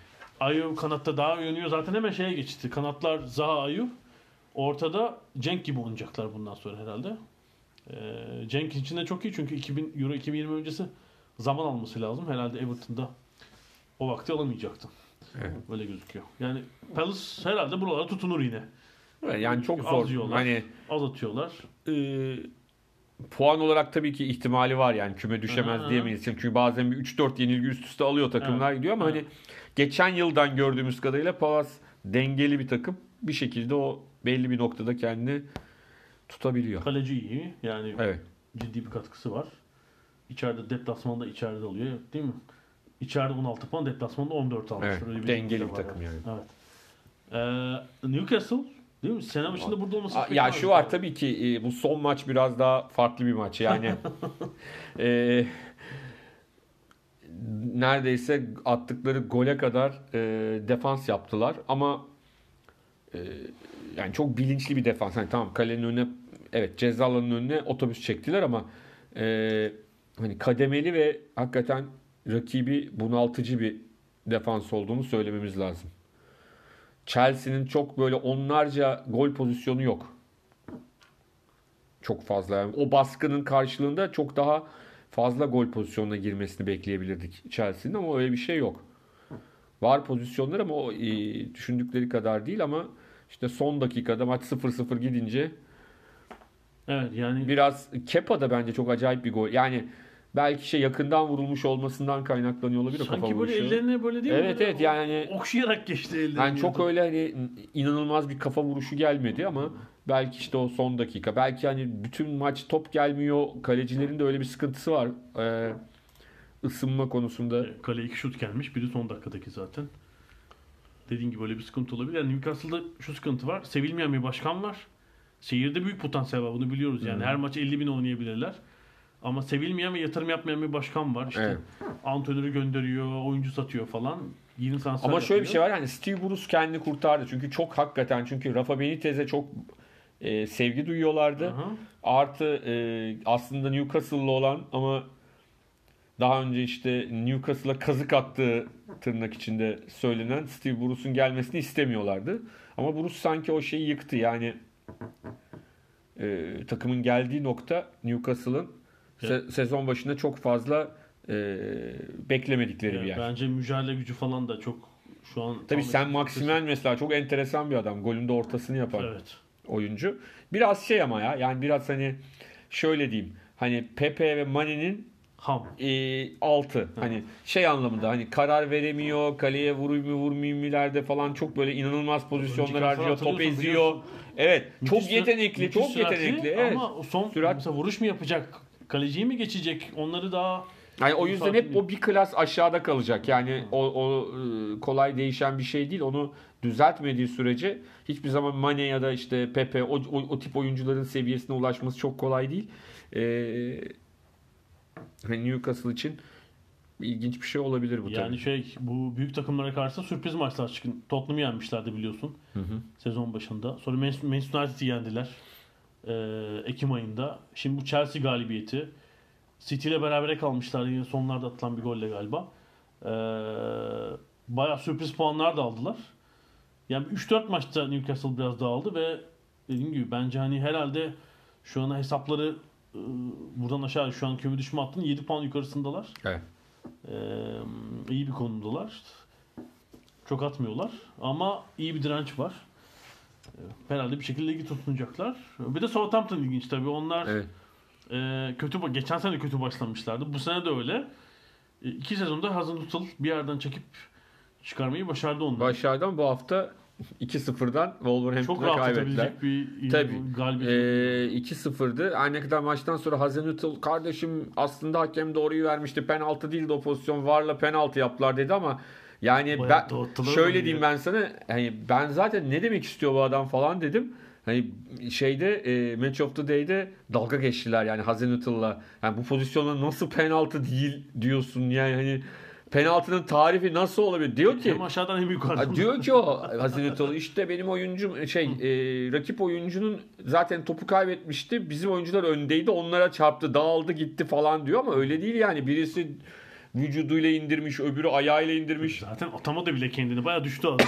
Ayu kanatta daha iyi oynuyor. Zaten hemen şeye geçti. Kanatlar Zaha Ayu. Ortada Cenk gibi oynayacaklar bundan sonra herhalde. Ee, Cenk için de çok iyi çünkü 2000 Euro 2020 öncesi zaman alması lazım. Herhalde Everton'da o vakti alamayacaktı. Evet. Öyle gözüküyor. Yani Palace herhalde buralara tutunur yine. Yani çok Az zor. yiyorlar. Hani Az atıyorlar. e, puan olarak tabii ki ihtimali var yani küme düşemez Aha. diyemeyiz. Çünkü bazen bir 3-4 yenilgi üst üste alıyor takımlar Evet. gidiyor ama Evet. hani geçen yıldan gördüğümüz kadarıyla Palace dengeli bir takım. Bir şekilde o belli bir noktada kendini tutabiliyor. Kaleci iyi. Yani Evet. ciddi bir katkısı var. İçeride deplasmanda içeride oluyor değil mi? İçeride 16 puan, deplasmanda 14 almış. Evet, Öyle dengeli bir var takım yani. Evet. Ee, Newcastle değil mi? Sene başında burada olması pek Ya şu var tabii ki e, bu son maç biraz daha farklı bir maç. Yani e, neredeyse attıkları gole kadar e, defans yaptılar ama e, yani çok bilinçli bir defans. Hani tamam kalenin önüne evet ceza alanının önüne otobüs çektiler ama e, hani kademeli ve hakikaten rakibi bunaltıcı bir defans olduğunu söylememiz lazım. Chelsea'nin çok böyle onlarca gol pozisyonu yok. Çok fazla. Yani o baskının karşılığında çok daha fazla gol pozisyonuna girmesini bekleyebilirdik Chelsea'nin ama öyle bir şey yok. Var pozisyonlar ama o e, düşündükleri kadar değil ama işte son dakikada maç 0-0 gidince Evet yani biraz Kepa da bence çok acayip bir gol. Yani belki şey yakından vurulmuş olmasından kaynaklanıyor olabilir o kafa sanki böyle vuruşu. ellerine böyle değil mi? Evet evet yani okşayarak geçti ellerine. yani çok öyle hani inanılmaz bir kafa vuruşu gelmedi ama belki işte o son dakika. Belki hani bütün maç top gelmiyor. Kalecilerin de öyle bir sıkıntısı var. Ee, ısınma konusunda. Kaleye iki şut gelmiş. Biri son dakikadaki zaten. Dediğin gibi öyle bir sıkıntı olabilir. Yani Newcastle'da şu sıkıntı var. Sevilmeyen bir başkan var. Seyirde büyük potansiyel var. Bunu biliyoruz yani. Her maç 50 bin oynayabilirler. Ama sevilmeyen ve yatırım yapmayan bir başkan var. İşte Evet. antrenörü gönderiyor, oyuncu satıyor falan. Yeni transfer Ama şöyle bir yapıyor. şey var hani Steve Bruce kendini kurtardı. Çünkü çok hakikaten çünkü Rafa Benitez'e çok e, sevgi duyuyorlardı. Aha. Artı e, aslında Newcastle'lı olan ama daha önce işte Newcastle'a kazık attığı tırnak içinde söylenen Steve Bruce'un gelmesini istemiyorlardı. Ama Bruce sanki o şeyi yıktı. Yani e, takımın geldiği nokta Newcastle'ın se- sezon başında çok fazla e, beklemedikleri Yani bir yer. Bence mücadele gücü falan da çok şu an Tabii sen Maximen mesela çok enteresan bir adam. Golün de ortasını yapan Evet. oyuncu. Biraz şey ama ya yani biraz hani şöyle diyeyim. Hani Pepe ve Mane'nin Ham. e, altı. Hani şey anlamında hani karar veremiyor, kaleye vurayım mı vurmayayım mı ileride falan çok böyle inanılmaz pozisyonlar harcıyor, top eziyor. biliyorsun. Evet, Müthiş çok yetenekli, müthiş çok süratli yetenekli. Evet. Ama son Sürat- mesela vuruş mu yapacak? Kaleciyi mi geçecek? Onları daha Yani o yüzden hep o bir klas aşağıda kalacak. Yani o, o e, kolay değişen bir şey değil. Onu düzeltmediği sürece hiçbir zaman Mane ya da işte Pepe o, o, o tip oyuncuların seviyesine ulaşması çok kolay değil. Ee, hani Newcastle için ilginç bir şey olabilir bu yani tabii. şey bu büyük takımlara karşı sürpriz maçlar çıkın. Tottenham'ı yenmişlerdi biliyorsun Hı hı. sezon başında. Sonra Man- Manchester United'i yendiler. Ee, Ekim ayında. Şimdi bu Chelsea galibiyeti. City ile berabere kalmışlar yine sonlarda atılan bir golle galiba. Ee, bayağı sürpriz puanlar da aldılar. Yani 3-4 maçta Newcastle biraz dağıldı ve dediğim gibi bence hani herhalde şu an hesapları e, buradan aşağı şu an küme düşme hattının 7 puan yukarısındalar. Evet. Ee, iyi bir konumdalar. Çok atmıyorlar ama iyi bir direnç var. Herhalde bir şekilde ligi tutunacaklar. Bir de Southampton ilginç tabii. Onlar Evet. e, kötü geçen sene de kötü başlamışlardı. Bu sene de öyle. E, iki sezonda Hazenhüttl bir yerden çekip çıkarmayı başardı onlar. Başlardan bu hafta 2-0'dan Çok Wolverhampton'a kaybettiler. atabilecek bir Tabii. galibiyet. Ee, 2-0'dı. Her ne kadar maçtan sonra Hazenhüttl kardeşim aslında hakem doğruyu vermişti. Penaltı değildi o pozisyon. Varla penaltı yaptılar dedi ama yani Bayağı ben şöyle diyeyim ya. ben sana hani ben zaten ne demek istiyor bu adam falan dedim. Hani şeyde e, Match of the Day'de dalga geçtiler yani Hazenhüttl'la. Yani bu pozisyonda nasıl penaltı değil diyorsun yani hani penaltının tarifi nasıl olabilir? Diyor ki hem aşağıdan hem yukarıdan. Diyor ki o Hazinetoğlu işte benim oyuncum şey e, rakip oyuncunun zaten topu kaybetmişti. Bizim oyuncular öndeydi. Onlara çarptı, dağıldı, gitti falan diyor ama öyle değil yani. Birisi vücuduyla indirmiş, öbürü ayağıyla indirmiş. Zaten atamadı bile kendini. Bayağı düştü adam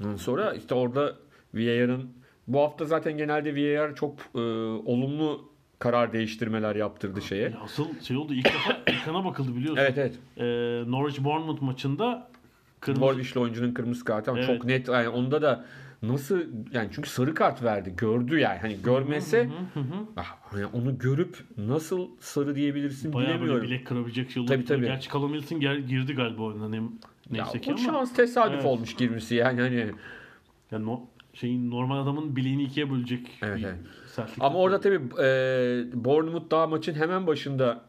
yani. Sonra işte orada VAR'ın bu hafta zaten genelde VAR çok e, olumlu karar değiştirmeler yaptırdı şeye. Ya Asıl şey oldu ilk defa ekrana bakıldı biliyorsun. Evet evet. Ee, Norwich Bournemouth maçında kırmızı Norwich'li oyuncunun kırmızı kartı ama Evet. çok net yani onda da nasıl yani çünkü sarı kart verdi. Gördü yani. Hani görmese Hı hı hı. Ah, onu görüp nasıl sarı diyebilirsin Bayağı bilemiyorum. böyle bilek kırabilecek şey. Tabii, tabii. Gerçi Callum Wilson gel- girdi galiba oyuna ne, ya, neyse ki ama. şans tesadüf Evet. olmuş girmesi yani hani. Yani no, şeyin normal adamın bileğini ikiye bölecek Evet, bir evet. sertlik. Ama orada tabii e, Bournemouth daha maçın hemen başında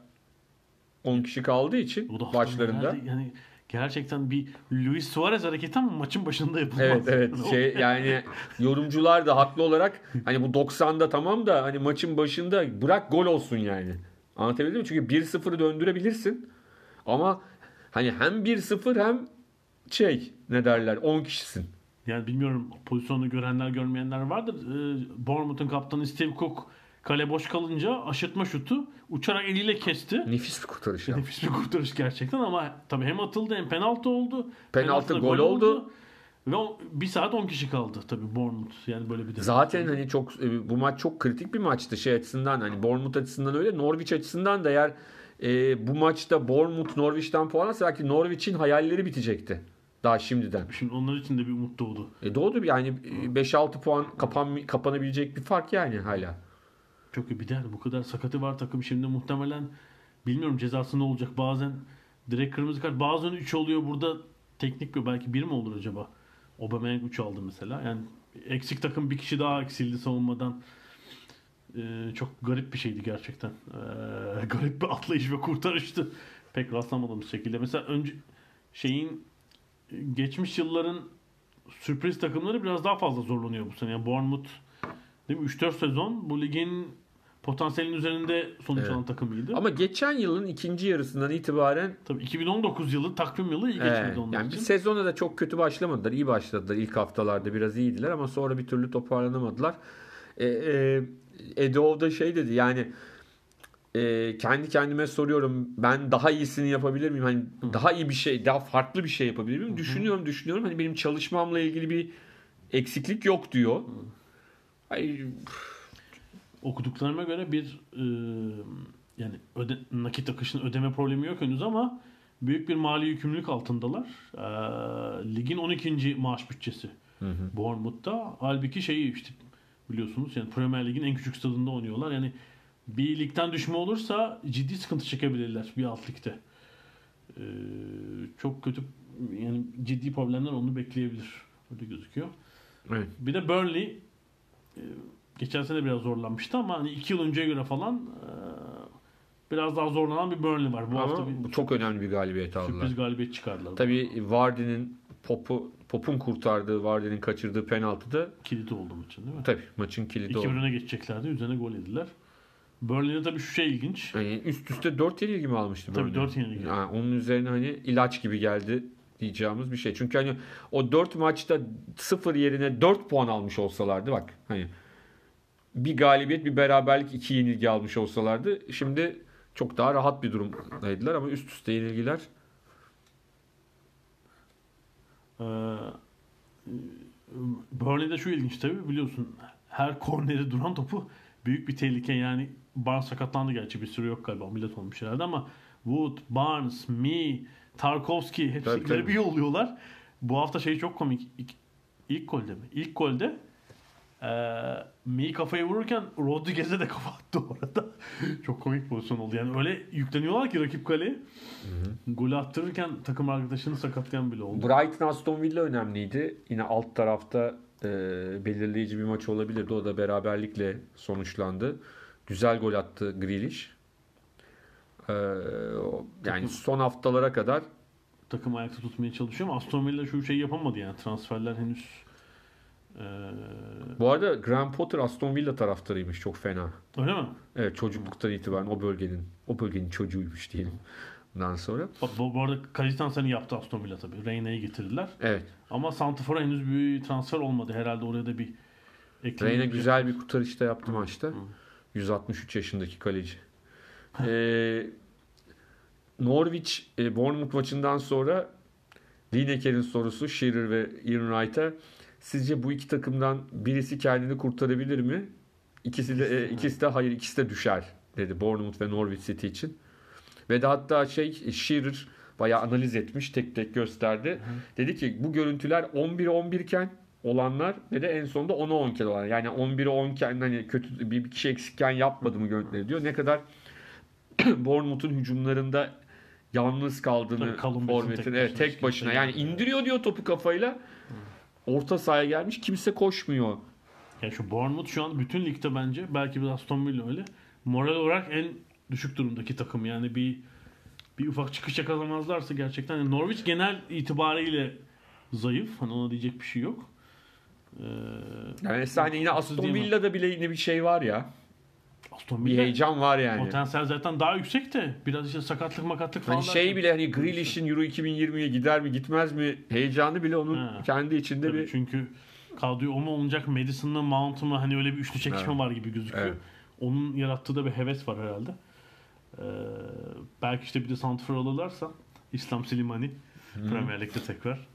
10 kişi kaldığı için başlarında. Yani gerçekten bir Luis Suarez hareketi ama maçın başında yapılmaz. Evet evet şey yani yorumcular da haklı olarak hani bu 90'da tamam da hani maçın başında bırak gol olsun yani. Anlatabildim mi? Çünkü 1-0'ı döndürebilirsin. Ama hani hem 1-0 hem şey ne derler 10 kişisin. Yani bilmiyorum pozisyonu görenler görmeyenler vardır. Ee, Bournemouth'un kaptanı Steve Cook kale boş kalınca aşırtma şutu uçarak eliyle kesti. Nefis bir kurtarış ya. Nefis bir kurtarış gerçekten ama tabii hem atıldı hem penaltı oldu. Penaltı, Penaltıda gol oldu. Ve o, bir saat 10 kişi kaldı tabii Bournemouth. Yani böyle bir. Zaten hani çok e, bu maç çok kritik bir maçtı şey açısından hani Bournemouth açısından öyle Norwich açısından da eğer e, bu maçta Bournemouth Norwich'ten puan alsa belki Norwich'in hayalleri bitecekti. Daha şimdiden. Şimdi onlar için de bir umut doğdu. E doğdu yani e, 5-6 puan kapan, kapanabilecek bir fark yani hala. Çok iyi bir de yani bu kadar sakatı var takım şimdi muhtemelen bilmiyorum cezası ne olacak bazen direkt kırmızı kart bazen 3 oluyor burada teknik bir belki 1 mi olur acaba? Aubameyang 3 aldı mesela. Yani eksik takım bir kişi daha eksildi savunmadan. Ee, çok garip bir şeydi gerçekten. Ee, garip bir atlayış ve kurtarıştı. Pek rastlamadığımız şekilde. Mesela önce şeyin geçmiş yılların sürpriz takımları biraz daha fazla zorlanıyor bu sene. Yani Bournemouth değil mi? 3-4 sezon bu ligin potansiyelin üzerinde sonuç Evet. takımıydı. Ama geçen yılın ikinci yarısından itibaren Tabii 2019 yılı takvim yılı iyi geçmedi Evet, onlar yani bir için. sezona da çok kötü başlamadılar. İyi başladılar. İlk haftalarda biraz iyiydiler ama sonra bir türlü toparlanamadılar. E, e, Edo da şey dedi yani e, kendi kendime soruyorum ben daha iyisini yapabilir miyim? Hani daha iyi bir şey, daha farklı bir şey yapabilir miyim? Düşünüyorum, düşünüyorum. Hani benim çalışmamla ilgili bir eksiklik yok diyor. Ay, Okuduklarıma göre bir e, yani öde, nakit akışının ödeme problemi yok henüz ama büyük bir mali yükümlülük altındalar. E, ligin 12. maaş bütçesi Bournemouth'ta. Halbuki şeyi işte biliyorsunuz yani Premier Lig'in en küçük stadında oynuyorlar. Yani bir ligden düşme olursa ciddi sıkıntı çekebilirler bir alt ligde. E, çok kötü yani ciddi problemler onu bekleyebilir. Öyle gözüküyor. evet. Bir de Burnley geçen sene biraz zorlanmıştı ama hani iki yıl önceye göre falan e, biraz daha zorlanan bir Burnley var. Bu hafta Ama bir bu çok önemli bir galibiyet aldılar. sürpriz galibiyet çıkardılar. Tabii Vardy'nin Pop'u Pop'un kurtardığı, Vardy'nin kaçırdığı penaltıda Kilit oldu maçın değil mi? tabii maçın kilidi oldu. öne geçeceklerdi. Üzerine gol yediler. Burnley'de tabii şu şey ilginç. Yani üst üste 4 yenilgi mi almıştı? Tabii Burnley? dört yenilgi. Yani onun üzerine hani ilaç gibi geldi diyeceğimiz bir şey. Çünkü hani o 4 maçta 0 yerine 4 puan almış olsalardı bak hani bir galibiyet bir beraberlik iki yenilgi almış olsalardı şimdi çok daha rahat bir durumdaydılar ama üst üste yenilgiler Ee, Burnley'de şu ilginç tabii biliyorsun her korneri duran topu büyük bir tehlike yani Barnes sakatlandı gerçi bir sürü yok galiba ameliyat olmuş herhalde ama Wood, Barnes, Me, Tarkovski hepsi Tabii, ileri tabii. bir yolluyorlar. Bu hafta şey çok komik. İlk, ilk golde mi? İlk golde eee Me kafayı vururken Rodriguez'e de kafa attı orada. çok komik pozisyon oldu. Yani öyle yükleniyorlar ki rakip kaleye. Golü attırırken takım arkadaşını sakatlayan bile oldu. Brighton Aston Villa önemliydi. Yine alt tarafta e, belirleyici bir maç olabilirdi. O da beraberlikle sonuçlandı. Güzel gol attı Grealish. E, yani son haftalara kadar takım ayakta tutmaya çalışıyor ama Aston Villa şu şeyi yapamadı yani transferler henüz bu arada Graham Potter Aston Villa taraftarıymış çok fena. öyle mi? Evet çocukluktan itibaren o bölgenin o bölgenin çocuğuymuş diyelim. Bundan sonra. Bak, bu, bu arada kaleci transferini yaptı Aston Villa tabii. Reyna'yı getirdiler. Evet. Ama Santifor'a henüz bir transfer olmadı. Herhalde oraya da bir Reyna güzel bir kurtarışta yaptı maçta. 163 yaşındaki kaleci. Ee, Norwich e, Bournemouth maçından sonra Lineker'in sorusu Shearer ve Ian Wright'a sizce bu iki takımdan birisi kendini kurtarabilir mi? İkisi de e, ikisi de hayır ikisi de düşer dedi Bournemouth ve Norwich City için. Ve de hatta şey Shearer bayağı analiz etmiş, tek tek gösterdi. Dedi ki bu görüntüler 11'e 11 iken olanlar ve de en sonunda 10'a 10 iken olanlar. Yani 11'e 10 iken hani kötü bir kişi eksikken yapmadı mı görüntüleri diyor. Ne kadar Bournemouth'un hücumlarında yalnız kaldığını forvetin evet, tek başına yani indiriyor diyor topu kafayla. Orta sahaya gelmiş kimse koşmuyor. Yani şu Bournemouth şu an bütün ligde bence belki biraz Aston Villa öyle. Moral olarak en düşük durumdaki takım. Yani bir bir ufak çıkış yakalamazlarsa gerçekten yani Norwich genel itibariyle zayıf. Hani ona diyecek bir şey yok. Ee, Yani mesela hani yine Aston. Villa'da bile yine bir şey var ya. Aston Bir Villa heyecan var yani. potansiyel zaten daha yüksek de biraz işte sakatlık makatlık falan. Hani şey derken- bile hani Grealish'in Euro 2020'ye gider mi gitmez mi heyecanı bile onun Ha. kendi içinde Tabii bir Çünkü kadroyu o mu olacak Madison mı Mount mu hani öyle bir üçlü çekişme Evet. var gibi gözüküyor. Evet. Onun yarattığı da bir heves var herhalde. Ee, belki işte bir de Santifor alırlarsa İslam Silimani Premier Lig'de tekrar.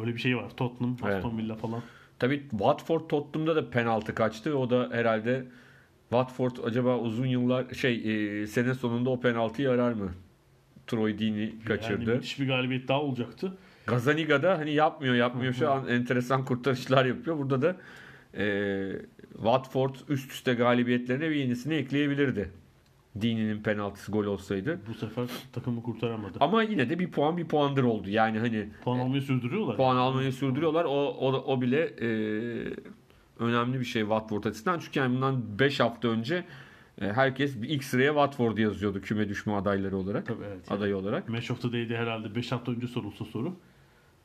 Öyle bir şey var. Tottenham. Aston Villa falan. Tabii Watford Tottenham'da da penaltı kaçtı. O da herhalde Watford acaba uzun yıllar şey e, sene sonunda o penaltıyı arar mı? Troy Yani kaçırdı. müthiş bir galibiyet daha olacaktı. Gazaniga'da hani yapmıyor yapmıyor şu an enteresan kurtarışlar yapıyor. Burada da e, Watford üst üste galibiyetlerine bir yenisini ekleyebilirdi. Deeney'nin penaltısı gol olsaydı. Bu sefer takımı kurtaramadı. Ama yine de bir puan bir puandır oldu. Yani hani Puan almayı sürdürüyorlar. puan almayı sürdürüyorlar. O, o, o bile e, önemli bir şey Watford açısından. Çünkü yani bundan 5 hafta önce e, herkes bir ilk sıraya Watford yazıyordu küme düşme adayları olarak. Tabii evet. Yani. Adayı olarak. Match of the Day'de herhalde 5 hafta önce sorulsa soru.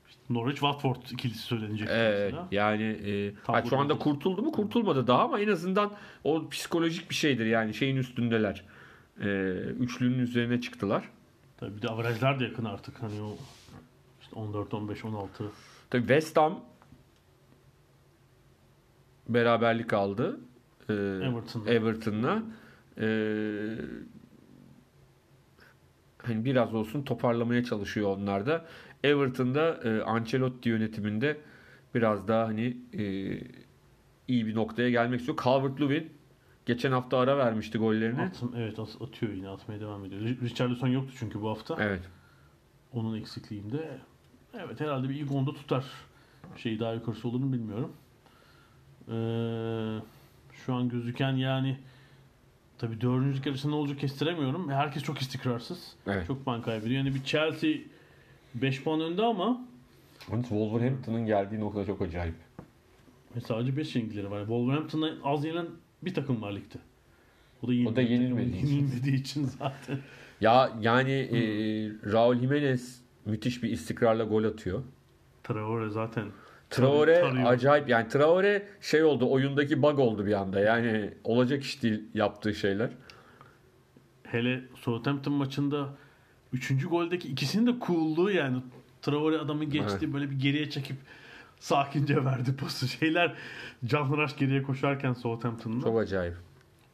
İşte Norwich Watford ikilisi söylenecek mesela. yani e, ha, şu anda kurtuldu mu kurtulmadı daha ama en azından o psikolojik bir şeydir yani şeyin üstündeler. E, üçlünün üzerine çıktılar. Tabii bir de averajlar da yakın artık. Hani o işte 14, 15, 16. Tabii West Ham beraberlik aldı. E, Everton'la. Everton'la. E, hani biraz olsun toparlamaya çalışıyor onlar da. Everton'da e, Ancelotti yönetiminde biraz daha hani e, iyi bir noktaya gelmek istiyor. Calvert-Lewin geçen hafta ara vermişti gollerini. Atım, evet at- atıyor yine atmaya devam ediyor. Ri- Richarlison yoktu çünkü bu hafta. Evet. Onun eksikliğinde. Evet herhalde bir ilk onda tutar. Şey daha yukarısı olur mu bilmiyorum. Ee, şu an gözüken yani tabii dördüncülük yarışı ne olacak kestiremiyorum. Herkes çok istikrarsız. Evet. Çok puan kaybediyor. Yani bir Chelsea 5 puan önde ama Yalnız Wolverhampton'ın geldiği nokta çok acayip. ve sadece 5 yenilgileri var. Wolverhampton'a az yenilen bir takım var ligde. O da, O da yenilmediği için. yenilmediği için zaten. Ya yani e, Raul Jimenez müthiş bir istikrarla gol atıyor. Traore zaten Traore Tarıyor. acayip yani Traore şey oldu oyundaki bug oldu bir anda yani olacak iş değil yaptığı şeyler. hele Southampton maçında 3. goldeki ikisinin de coolluğu yani Traore adamı geçti Evet. böyle bir geriye çekip sakince verdi pası. Şeyler canlıraş geriye koşarken Southampton'da. Çok acayip.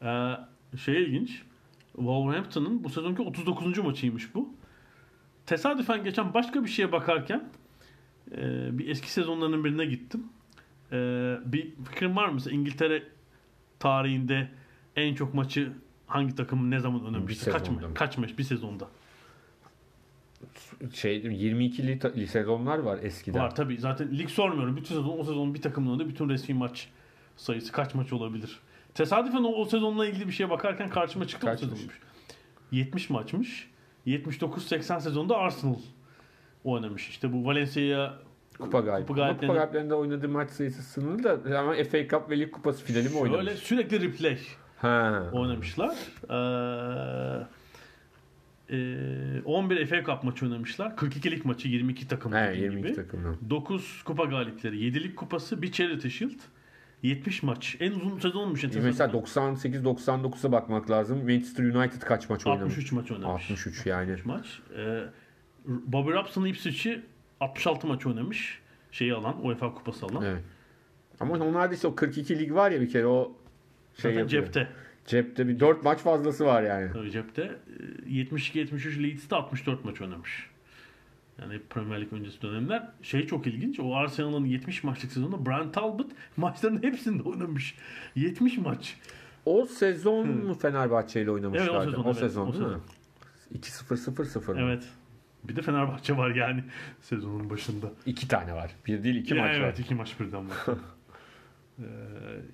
Ee, şey ilginç. Wolverhampton'ın bu sezonki 39. maçıymış bu. Tesadüfen geçen başka bir şeye bakarken e, bir eski sezonlarının birine gittim. E, bir fikrin var mı? Mesela İngiltere tarihinde en çok maçı hangi takım ne zaman oynamıştı? Bir Kaç, mı? kaç maç bir sezonda? Şey 22'li ta- sezonlar var eskiden. Var tabii. Zaten lig sormuyorum. Bütün sezon o sezonun bir takımın önünde bütün resmi maç sayısı kaç maç olabilir? Tesadüfen o, o sezonla ilgili bir şeye bakarken karşıma çıktı Kaçmış? o sezonmuş. 70 maçmış. 79-80 sezonda Arsenal oynamış. İşte bu Valencia'ya Kupa galibi. Kupa galiplerinde- Kupa galiplerinde oynadığı maç sayısı sınırlı da ama FA Cup ve Lig Kupası finali mi oynamış? şöyle sürekli replay Ha. oynamışlar. Ee, e, 11 FA Cup maçı oynamışlar. 42'lik maçı 22 takım He, dediğim 22 gibi. takımdan. 9 kupa galipleri, 7'lik kupası, bir Charity Shield, 70 maç. En uzun sezonmuş. enteresan. Mesela 98-99'a bakmak lazım. Manchester United kaç maç oynamış? 63 maç oynamış. 63 yani. maç. Ee, Bobby Robson Ipswich'i 66 maç oynamış. Şeyi alan, UEFA kupası alan. Evet. Ama onlarda işte o 42 lig var ya bir kere o şey Zaten yapıyor. cepte. Cepte bir 4 maç fazlası var yani. Tabii cepte. Ee, 72-73 Leeds'te 64 maç oynamış. Yani Premier Lig öncesi dönemler. Şey çok ilginç. O Arsenal'ın 70 maçlık sezonunda Brian Talbot maçların hepsinde oynamış. 70 maç. O sezon mu Fenerbahçe ile oynamışlardı? Evet, o sezon, evet. sezon O sezon. 2-0-0-0 mı? Evet. Bir de Fenerbahçe var yani sezonun başında. İki tane var. Bir değil iki Ya maç evet var. iki maç birden var. ee,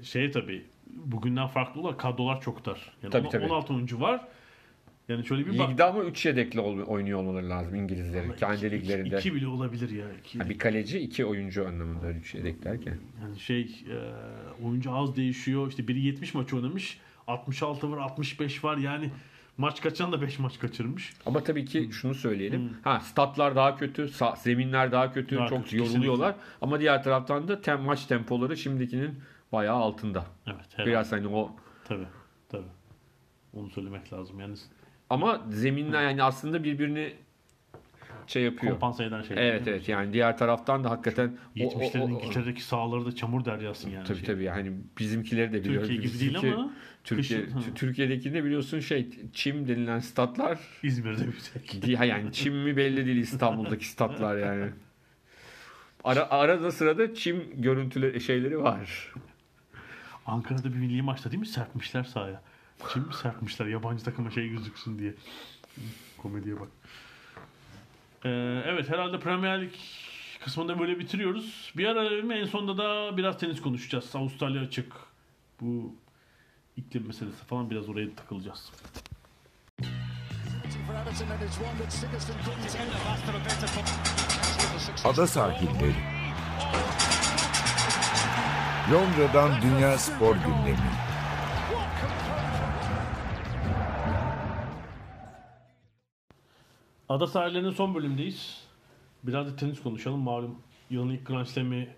şey tabii bugünden farklı olarak kadrolar çok dar. Yani Tabii, on- tabii. 16 oyuncu var. Yani şöyle bir bak. Ligde ama 3 yedekli oynuyor olmaları lazım İngilizlerin. Kendi İki- liglerinde. iki bile olabilir ya. İki. Ha, bir kaleci iki oyuncu anlamında 3 yedek derken. Yani şey e, oyuncu az değişiyor. İşte biri 70 maç oynamış. 66 var 65 var yani maç kaçan da 5 maç kaçırmış. Ama tabii ki şunu söyleyelim. Ha statlar daha kötü, zeminler daha kötü, Daha çok kötü, yoruluyorlar. Ama diğer taraftan da tem maç tempoları şimdikinin bayağı altında. Evet. Biraz hani o Tabii. Tabii. Onu söylemek lazım. Yani Ama zeminler yani aslında birbirini şey yapıyor. kompanse eden şey. Evet evet yani diğer taraftan da hakikaten o- o- 70'lerin o- İngiltere'deki sahaları da çamur deryası yani. Tabii Şey. tabii yani bizimkileri de biliyoruz. Türkiye gibi değil ama Türkiye kışın- Tü- Türkiye'dekinde biliyorsun şey çim denilen statlar İzmir'de. Di- ha yani çim mi belli değil İstanbul'daki statlar yani. Ara, arada sırada çim görüntüleri şeyleri var. Ankara'da bir milli maçta değil mi serpmişler sahaya. Şimdi serpmişler yabancı takıma şey gözüksün diye. Komediye bak. Ee, evet herhalde Premier Lig kısmında böyle bitiriyoruz. Bir ara en sonunda da biraz tenis konuşacağız. Avustralya açık. Bu iklim meselesi falan biraz oraya takılacağız. Ada sahilleri. Londra'dan Dünya Spor Gündemi. Ada sahillerinin son bölümdeyiz. Biraz da tenis konuşalım. Malum yılın ilk Grand Slam'i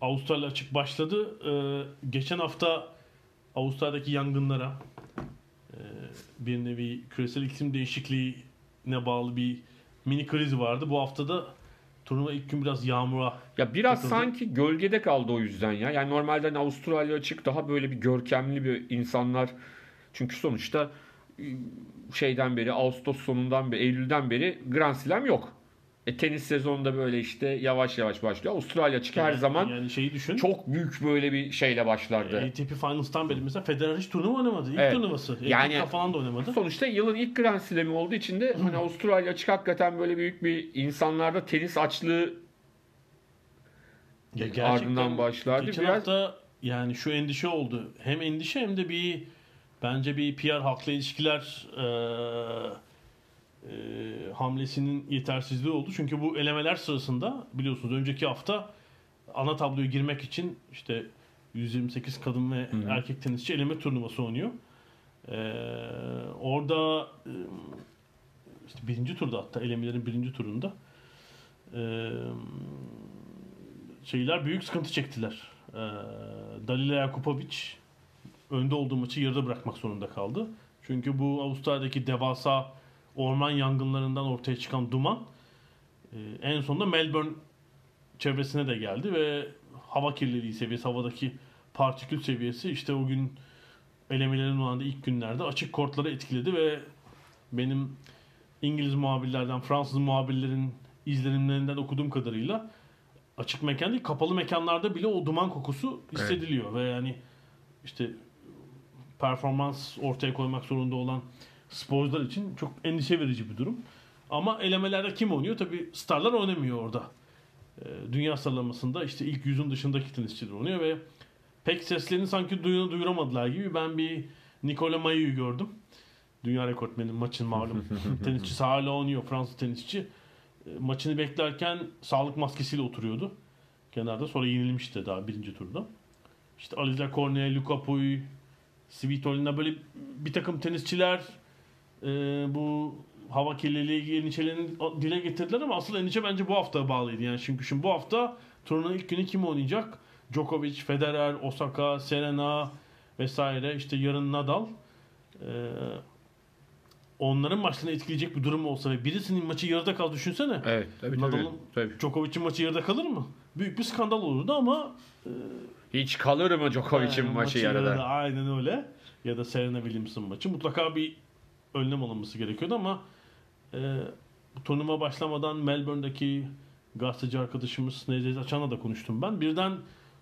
Avustralya açık başladı. Ee, geçen hafta Avustralya'daki yangınlara e, bir nevi küresel iklim değişikliğine bağlı bir mini kriz vardı. Bu hafta da turnuva ilk gün biraz yağmura Ya biraz Takıldı. sanki gölgede kaldı o yüzden ya. Yani normalde hani Avustralya açık daha böyle bir görkemli bir insanlar. Çünkü sonuçta şeyden beri Ağustos sonundan beri Eylül'den beri Grand Slam yok. E, tenis sezonunda böyle işte yavaş yavaş başlıyor. Avustralya açık her Yani- zaman yani şeyi düşün. çok büyük böyle bir şeyle başlardı. ATP Finals'tan beri mesela Federer hiç turnuva oynamadı. İlk Evet. turnuvası. Yani- Yani falan da oynamadı. Sonuçta yılın ilk Grand Slam'i olduğu için de hani Avustralya açık hakikaten böyle büyük bir insanlarda tenis açlığı Ya ardından başlardı. Geçen Biraz hafta yani şu endişe oldu. Hem endişe hem de bir bence bir PR halkla ilişkiler eee, eee, hamlesinin yetersizliği oldu. Çünkü bu elemeler sırasında biliyorsunuz önceki hafta ana tabloya girmek için işte 128 kadın ve hı. erkek tenisçi eleme turnuvası oynuyor. Eee, orada işte birinci turda hatta elemelerin birinci turunda eee şeyler büyük sıkıntı çektiler. Ee, Dalila Jakupovic önde olduğu maçı yarıda bırakmak zorunda kaldı. Çünkü bu Avustralya'daki devasa orman yangınlarından ortaya çıkan duman e, en sonunda Melbourne çevresine de geldi ve hava kirliliği seviyesi, havadaki partikül seviyesi işte o gün elemelerin olan ilk günlerde açık kortları etkiledi ve benim İngiliz muhabirlerden, Fransız muhabirlerin izlenimlerinden okuduğum kadarıyla açık mekan değil kapalı mekanlarda bile o duman kokusu hissediliyor ve yani işte performans ortaya koymak zorunda olan sporcular için çok endişe verici bir durum. Ama elemelerde kim oynuyor? Tabi starlar oynamıyor orada. Ee, Dünya sıralamasında işte ilk yüzün dışındaki tenisçiler oynuyor ve pek seslerini sanki duyunu duyuramadılar gibi ben bir Nikola Mayu'yu gördüm. Dünya rekortmeni maçın malum tenisçisi hala oynuyor Fransız tenisçi. E, Maçını beklerken sağlık maskesiyle oturuyordu. Kenarda sonra yenilmişti daha birinci turda. İşte Aliza Cornet, Luca Pouille, Svitolina böyle bir takım tenisçiler e, bu hava kirliliği endişelerini dile getirdiler ama asıl endişe bence bu haftaya bağlıydı. Yani çünkü şimdi bu hafta turnuvanın ilk günü kim oynayacak? Djokovic, Federer, Osaka, Serena vesaire işte yarın Nadal. E, onların maçlarını etkileyecek bir durum olsa ve birisinin maçı yarıda kal düşünsene. evet tabii. Nadal'ın- tabii. Djokovic'in maçı yarıda kalır mı? Büyük bir skandal olurdu ama Hiç kalır mı Djokovic'in e, maçı yarıda? Aynen öyle. Ya da Serena Williams'ın maçı. Mutlaka bir önlem alınması gerekiyordu ama e, turnuva başlamadan Melbourne'deki gazeteci arkadaşımız Necdet Açan'la da konuştum ben. Birden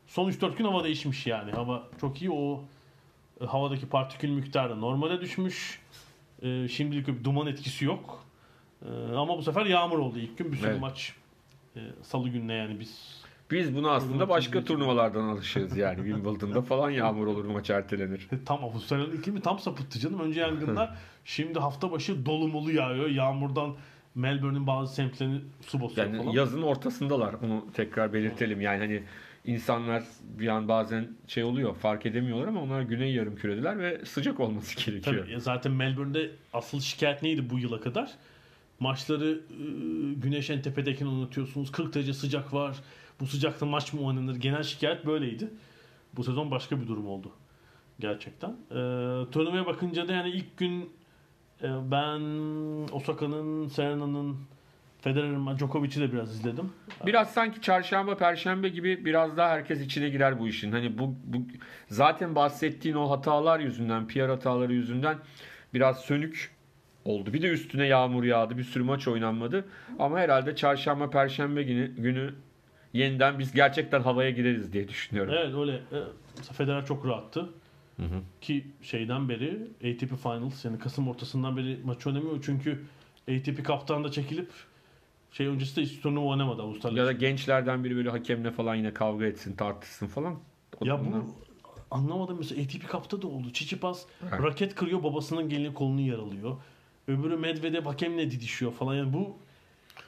son 3-4 gün hava değişmiş yani. Hava çok iyi. O e, havadaki partikül miktarı normale düşmüş. E, şimdilik bir duman etkisi yok. E, ama bu sefer yağmur oldu ilk gün. Bir sürü Evet. maç e, salı gününe yani biz Biz buna aslında başka turnuvalardan alışığız yani. Wimbledon'da falan yağmur olur maç ertelenir. Tam Avustralya'nın iklimi tam sapıttı canım. Önce yangınlar, şimdi hafta başı dolu molu yağıyor. Yağmurdan Melbourne'in bazı semtlerini su basıyor Yani falan. yazın ortasındalar. Onu tekrar belirtelim. Yani hani insanlar bir an bazen şey oluyor fark edemiyorlar ama onlar güney yarım kürediler ve sıcak olması gerekiyor. Tabii, zaten Melbourne'de asıl şikayet neydi bu yıla kadar? Maçları e, güneş en tepedekini unutuyorsunuz. 40 derece sıcak var. Bu sıcakta maç mı oynanır? Genel şikayet böyleydi. Bu sezon başka bir durum oldu. Gerçekten. Ee, turnuvaya bakınca da yani ilk gün e, ben Osaka'nın, Serena'nın, Federer'in, Djokovic'i de biraz izledim. Biraz sanki çarşamba, perşembe gibi biraz daha herkes içine girer bu işin. Hani bu, bu zaten bahsettiğin o hatalar yüzünden, PR hataları yüzünden biraz sönük oldu. Bir de üstüne yağmur yağdı. Bir sürü maç oynanmadı. Ama herhalde çarşamba, perşembe günü, günü yeniden biz gerçekten havaya gireriz diye düşünüyorum. Evet öyle. E, Federer çok rahattı. Ki şeyden beri ATP Finals yani Kasım ortasından beri maç oynamıyor. Çünkü ATP kaptan da çekilip şey öncesi de hiç turnuva oynamadı Avustralya. Ya da gençlerden biri böyle hakemle falan yine kavga etsin, tartışsın falan. O Ya bunlar- bu anlamadım mesela ATP Cup'ta da oldu. Çiçipas Evet. raket kırıyor babasının gelini kolunu yaralıyor. Öbürü Medvedev hakemle didişiyor falan. Yani bu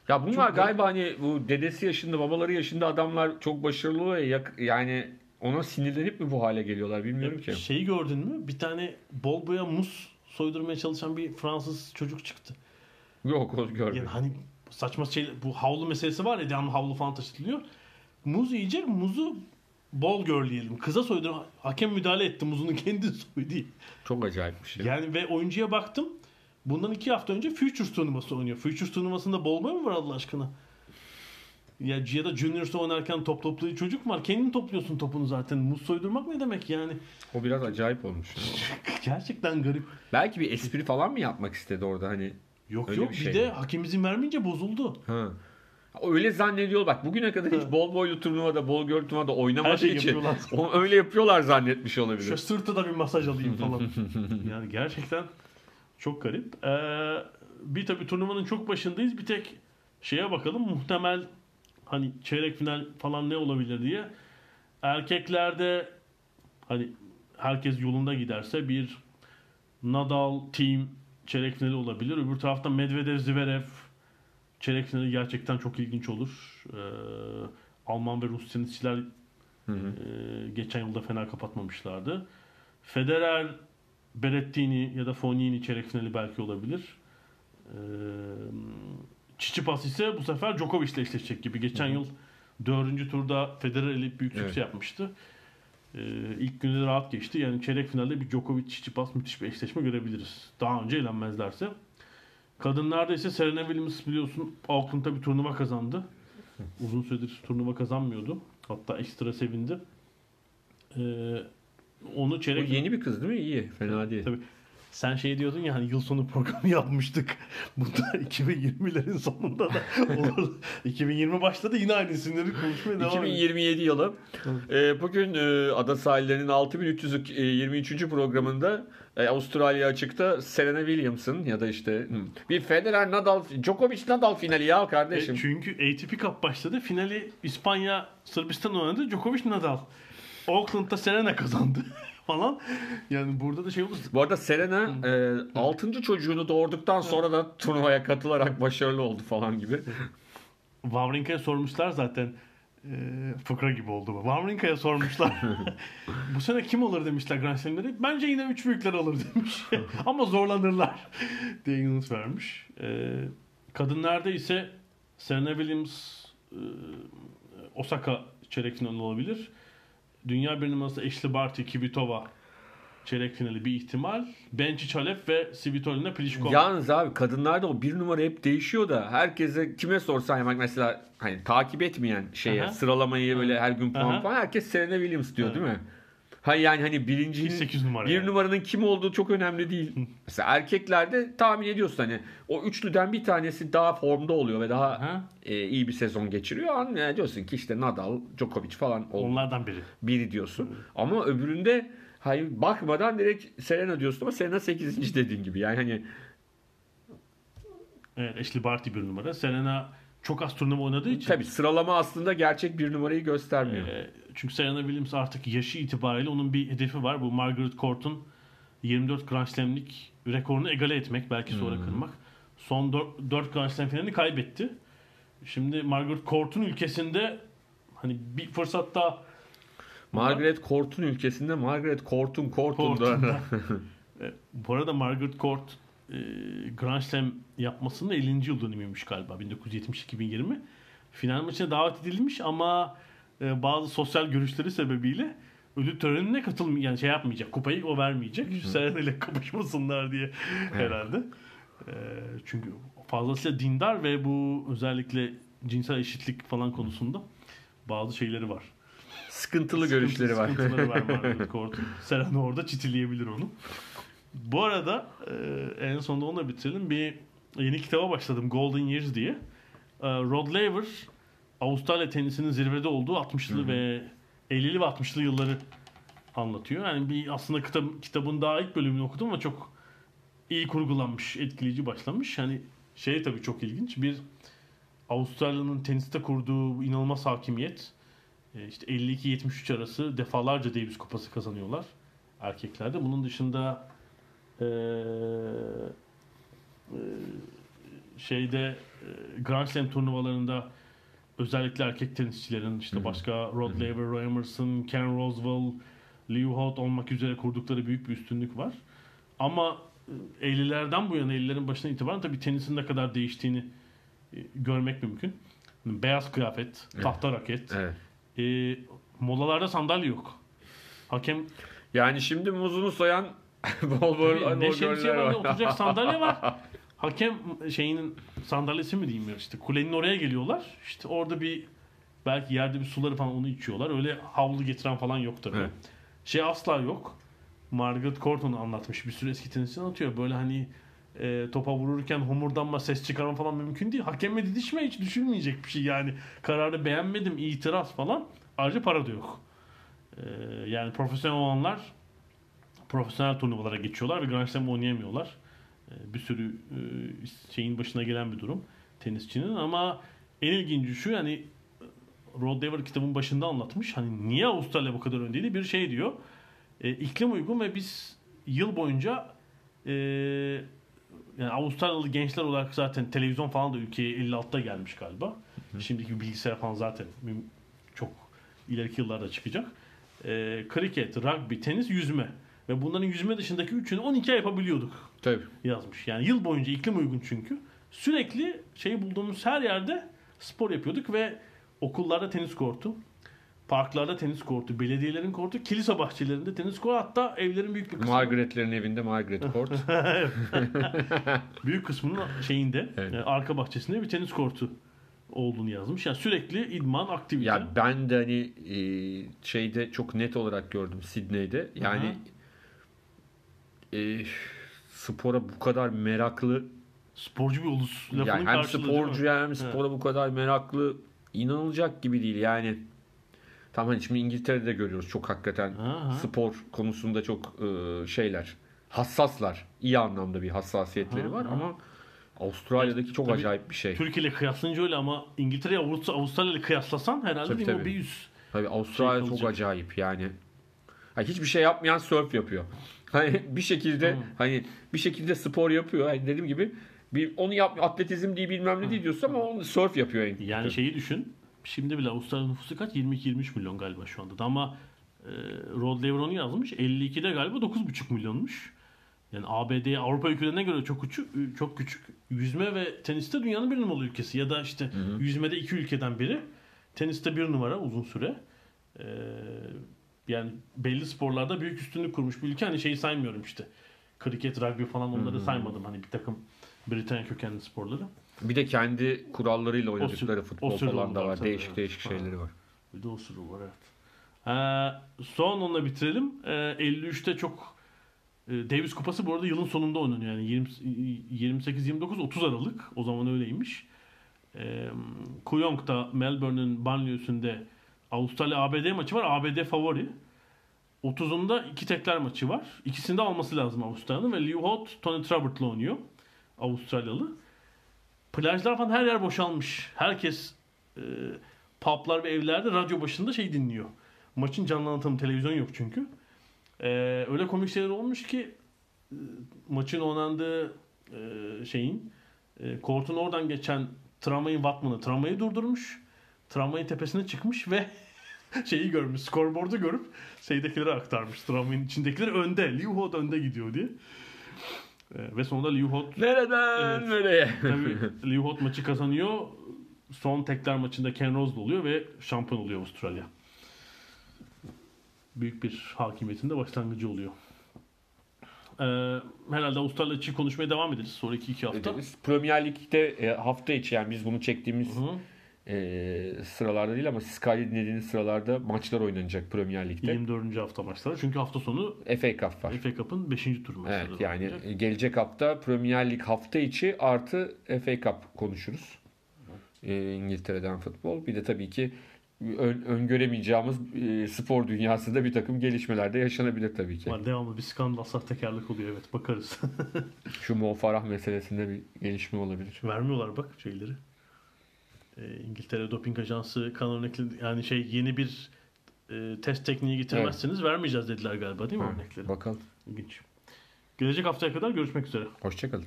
Ya bunlar Çok galiba hani bu dedesi yaşında, babaları yaşında adamlar çok başarılı ya, yak- yani ona sinirlenip mi bu hale geliyorlar bilmiyorum ki. şeyi gördün mü? Bir tane bol boya muz soydurmaya çalışan bir Fransız çocuk çıktı. Yok o görmedim. Yani hani saçma şey bu havlu meselesi var ya devamlı havlu falan taşıtılıyor. Muz yiyecek muzu bol görleyelim. Kıza soydur hakem müdahale etti muzunu kendi soydu. Çok acayip bir şey. Yani ve oyuncuya baktım. Bundan iki hafta önce Futures turnuvası oynuyor. Futures turnuvasında boy mu var Allah aşkına? Ya, ya da Junior'da oynarken top toplayan çocuk var. Kendin topluyorsun topunu zaten. Muz soydurmak ne demek yani? O biraz acayip olmuş. Gerçekten garip. Belki bir espri falan mı yapmak istedi orada hani? Yok Öyle yok bir bir, şey de mi? hakem izin vermeyince bozuldu. Ha. Öyle zannediyor bak bugüne kadar hiç bol boylu turnuvada, bol göl turnuvada oynamadığı şeyi için yapıyorlar. öyle yapıyorlar zannetmiş Şu olabilir. sırtı da bir masaj alayım falan. yani gerçekten çok garip. Ee, bir tabii turnuvanın çok başındayız. Bir tek şeye bakalım. Muhtemel hani çeyrek final falan ne olabilir diye. Erkeklerde hani herkes yolunda giderse bir Nadal team çeyrek finali olabilir. Öbür tarafta Medvedev Zverev çeyrek finali gerçekten çok ilginç olur. Ee, Alman ve Rus tenisçiler Hı hı. ee, geçen yılda fena kapatmamışlardı. Federer, Berrettini ya da Fognini çeyrek finali belki olabilir. Ee, Tsitsipas ise bu sefer Djokovic ile eşleşecek gibi. Geçen yıl dördüncü turda Federer elip büyük Evet. sükse yapmıştı. Ee, ilk günü de rahat geçti. Yani çeyrek finalde bir Djokovic Tsitsipas müthiş bir eşleşme görebiliriz. Daha önce eğlenmezlerse. Kadınlarda ise Serena Williams biliyorsun Auckland'da bir turnuva kazandı. Uzun süredir turnuva kazanmıyordu. Hatta ekstra sevindi. Ee, onu çeyrek yeni bir kız değil mi? İyi. Fena değil. Tabii. Sen şey diyordun ya hani yıl sonu programı yapmıştık. Bu da 2020'lerin sonunda da olur. 2020 başladı yine aynı isimleri konuşmaya devam ediyoruz. 2027 yılı. Ee, bugün e, Ada Sahilleri'nin 6323. programında e, Avustralya açıkta Serena Williams'ın ya da işte hı, bir Federer Nadal Djokovic Nadal finali ya kardeşim. E, çünkü ATP Cup başladı. Finali İspanya Sırbistan oynadı. Djokovic Nadal. Auckland'da Serena kazandı falan. Yani burada da şey oldu. Bu arada Serena e, 6. çocuğunu doğurduktan sonra da turnuvaya katılarak başarılı oldu falan gibi. Wawrinka'ya sormuşlar zaten. E, fıkra gibi oldu bu. Wawrinka'ya sormuşlar. bu sene kim alır demişler Grand Slam'leri. Bence yine üç büyükler alır demiş. Ama zorlanırlar diye yanıt vermiş. E, kadınlarda ise Serena Williams e, Osaka çeyrek finali olabilir. Dünya bir numarası Ashley Barty, Kvitova çeyrek finali bir ihtimal. Benčić Halep ve Svitolina Pliskova. Yalnız abi kadınlarda o bir numara hep değişiyor da herkese kime sorsan ya bak mesela hani takip etmeyen şeye Aha. sıralamayı böyle her gün puan falan herkes Serena Williams diyor Evet. değil mi? Ha yani hani birincinin 8 numara bir yani. numaranın kim olduğu çok önemli değil. mesela erkeklerde tahmin ediyorsun hani o üçlüden bir tanesi daha formda oluyor ve daha Aha. e, iyi bir sezon geçiriyor. An yani diyorsun ki işte Nadal, Djokovic falan oldu. Onlardan biri. biri diyorsun. Ama öbüründe hayır bakmadan direkt Serena diyorsun ama Serena 8. dediğin gibi. Yani hani Evet, Ashley Barty bir numara. Serena çok az turnuva oynadığı için. Tabii sıralama aslında gerçek bir numarayı göstermiyor. e, çünkü Serena Williams artık yaşı itibariyle onun bir hedefi var. Bu Margaret Court'un 24 Grand Slam'lik rekorunu egale etmek. Belki sonra kırmak. Son 4, 4 Grand Slam finalini kaybetti. Şimdi Margaret Court'un ülkesinde hani bir fırsat daha Margaret Court'un ülkesinde Margaret Court'un Court'unda Court'unda. E, Bu arada Margaret Court e, Grand Slam yapmasının 50. yıl dönümüymüş galiba 1970-2020. Final maçına davet edilmiş ama e, bazı sosyal görüşleri sebebiyle ödül törenine katılmayacak yani şey yapmayacak. Kupayı o vermeyecek. Serena ile kapışmasınlar diye herhalde. Ee, çünkü fazlasıyla dindar ve bu özellikle cinsel eşitlik falan konusunda bazı şeyleri var. Sıkıntılı görüşleri var. Sıkıntıları var Margaret Court'un. Serena orada çitileyebilir onu. Bu arada e, en sonunda onunla bitirelim. Bir yeni kitaba başladım Golden Years diye. E, Rod Laver Avustralya tenisinin zirvede olduğu 60'lı ve 50'li ve 60'lı yılları anlatıyor. Yani bir aslında kitap, kitabın daha ilk bölümünü okudum ama çok iyi kurgulanmış, etkileyici başlamış. Yani şey tabii çok ilginç. Bir Avustralya'nın teniste kurduğu inanılmaz hakimiyet. E, işte 52-73 arası defalarca Davis Kupası kazanıyorlar erkeklerde. Bunun dışında e, e, şeyde e, Grand Slam turnuvalarında özellikle erkek tenisçilerin işte başka Rod Laver, Roy Emerson, Ken Roswell, Leo Holt olmak üzere kurdukları büyük bir üstünlük var. Ama e, 50'lerden bu yana 50'lerin başına itibaren tabii tenisin ne kadar değiştiğini e, görmek mümkün. Beyaz kıyafet, tahta raket, Evet. e, molalarda sandalye yok. Hakem Yani şimdi muzunu soyan bol bol ne şemsiye var ne oturacak sandalye var. Hakem şeyinin sandalyesi mi diyeyim ya işte kulenin oraya geliyorlar. İşte orada bir belki yerde bir suları falan onu içiyorlar. Öyle havlu getiren falan yok tabii. Evet. Şey asla yok. Margaret Court onu anlatmış. Bir sürü eski tenisçi anlatıyor. Böyle hani e, topa vururken homurdanma, ses çıkarma falan mümkün değil. Hakemle didişme hiç düşünmeyecek bir şey yani. Kararı beğenmedim, itiraz falan. Ayrıca para da yok. E, yani profesyonel olanlar profesyonel turnuvalara geçiyorlar ve Grand Slam oynayamıyorlar. E, bir sürü e, şeyin başına gelen bir durum tenisçinin ama en ilginci şu yani Rod Laver kitabın başında anlatmış. Hani niye Avustralya bu kadar öndeydi? Bir şey diyor. E, iklim uygun ve biz yıl boyunca e, yani Avustralyalı gençler olarak zaten televizyon falan da ülkeye 56'da gelmiş galiba. Şimdiki bilgisayar falan zaten çok ileriki yıllarda çıkacak. E, kriket, rugby, tenis, yüzme. Ve bunların yüzme dışındaki üçünü 12 ay yapabiliyorduk Tabii. yazmış. Yani yıl boyunca iklim uygun çünkü. Sürekli şey bulduğumuz her yerde spor yapıyorduk ve okullarda tenis kortu, parklarda tenis kortu, belediyelerin kortu, kilise bahçelerinde tenis kortu hatta evlerin büyük bir kısmı Margaret'lerin evinde Margaret Court. büyük kısmının şeyinde Evet. e, arka bahçesinde bir tenis kortu olduğunu yazmış. Yani sürekli idman, aktivite. ya ben de hani e, şeyde çok net olarak gördüm Sydney'de. Yani e, spora bu kadar meraklı sporcu bir ulus lafının yani hem sporcu hem spora bu kadar meraklı inanılacak gibi değil yani. Tamam hani şimdi İngiltere'de görüyoruz çok hakikaten Aha. spor konusunda çok e, şeyler hassaslar. iyi anlamda bir hassasiyetleri Aha, var ama Avustralya'daki çok Tabii acayip bir şey. Türkiye ile kıyaslayınca öyle ama İngiltere'ye Avustra- Avustralya ile kıyaslasan herhalde Tabii, tabii. bir yüz. Tabii Avustralya Şey çok acayip yani. Hani hiçbir şey yapmayan surf yapıyor. Hani bir şekilde Hı. hani bir şekilde spor yapıyor. Hani dediğim gibi bir onu yap atletizm diye bilmem ne değil diyorsun ama onu surf yapıyor yani. Yani şeyi düşün. Şimdi bile Avustralya nüfusu kaç? 22-23 milyon galiba şu anda. da. Ama e, Rod Laver onu yazmış. 52'de galiba 9,5 milyonmuş. Yani ABD, Avrupa ülkelerine göre çok küçük, çok küçük. Yüzme ve teniste dünyanın bir numaralı ülkesi. Ya da işte yüzmede iki ülkeden biri. Teniste bir numara uzun süre. E, yani belli sporlarda büyük üstünlük kurmuş bir ülke. Hani şeyi saymıyorum işte. Kriket, rugby falan onları saymadım. Hani bir takım Britanya kökenli sporları. Bir de kendi kurallarıyla oynadıkları futbol o falan da var tabii, Değişik evet. değişik Ha. şeyleri var. Bir de o sürü var evet. Ee, son onunla bitirelim. Ee, 53'te çok e, Davis Kupası bu arada yılın sonunda oynanıyor. Yani 20 28-29-30 Aralık. O zaman öyleymiş. Ee, Kooyong'da Melbourne'ün banliyösünde Avustralya ABD maçı var. ABD favori. 30'unda iki tekler maçı var. İkisini de alması lazım Avustralya'nın ve Leo Holt Tony Trabbert'la oynuyor. Avustralyalı. Plajlar falan her yer boşalmış. Herkes e, publar ve evlerde radyo başında şey dinliyor. Maçın canlı anlatımı televizyon yok çünkü. E, öyle komik şeyler olmuş ki e, maçın oynandığı e, şeyin e, kortun oradan geçen tramvayın Watman'ı tramvayı durdurmuş. Tramvayın tepesine çıkmış ve şeyi görmüş. Scoreboard'u görüp şeydekilere aktarmış. Tramvayın içindekiler önde. Liu Hot önde gidiyor diye. E, ve sonunda Liu Hot Nereden Evet. nereye? Tabii Liu Hot maçı kazanıyor. Son tekler maçında Ken Rose oluyor ve şampiyon oluyor Avustralya. büyük bir hakimiyetin de başlangıcı oluyor. Ee, herhalde Avustralya için konuşmaya devam ederiz sonraki iki hafta. Ederiz. Premier Lig'de e, hafta içi yani biz bunu çektiğimiz Hı. E, sıralarda değil ama siz kaydı dinlediğiniz sıralarda maçlar oynanacak Premier Lig'de. 24. hafta maçları. Çünkü hafta sonu FA Cup var. FA Cup'ın 5. turu maçları. Evet yani oynanacak. gelecek hafta Premier Lig hafta içi artı FA Cup konuşuruz. Ee, İngiltere'den futbol. Bir de tabii ki ön, öngöremeyeceğimiz e, spor dünyasında bir takım gelişmeler de yaşanabilir tabii ki. Var, devamlı bir skandal sahtekarlık oluyor evet bakarız. Şu Mo Farah meselesinde bir gelişme olabilir. Vermiyorlar bak şeyleri. Ee, İngiltere Doping Ajansı kanun. Yani şey yeni bir e, test tekniği getirmezseniz vermeyeceğiz dediler galiba değil mi örnekleri? Bakalım. İlginç. Gelecek haftaya kadar görüşmek üzere. Hoşçakalın.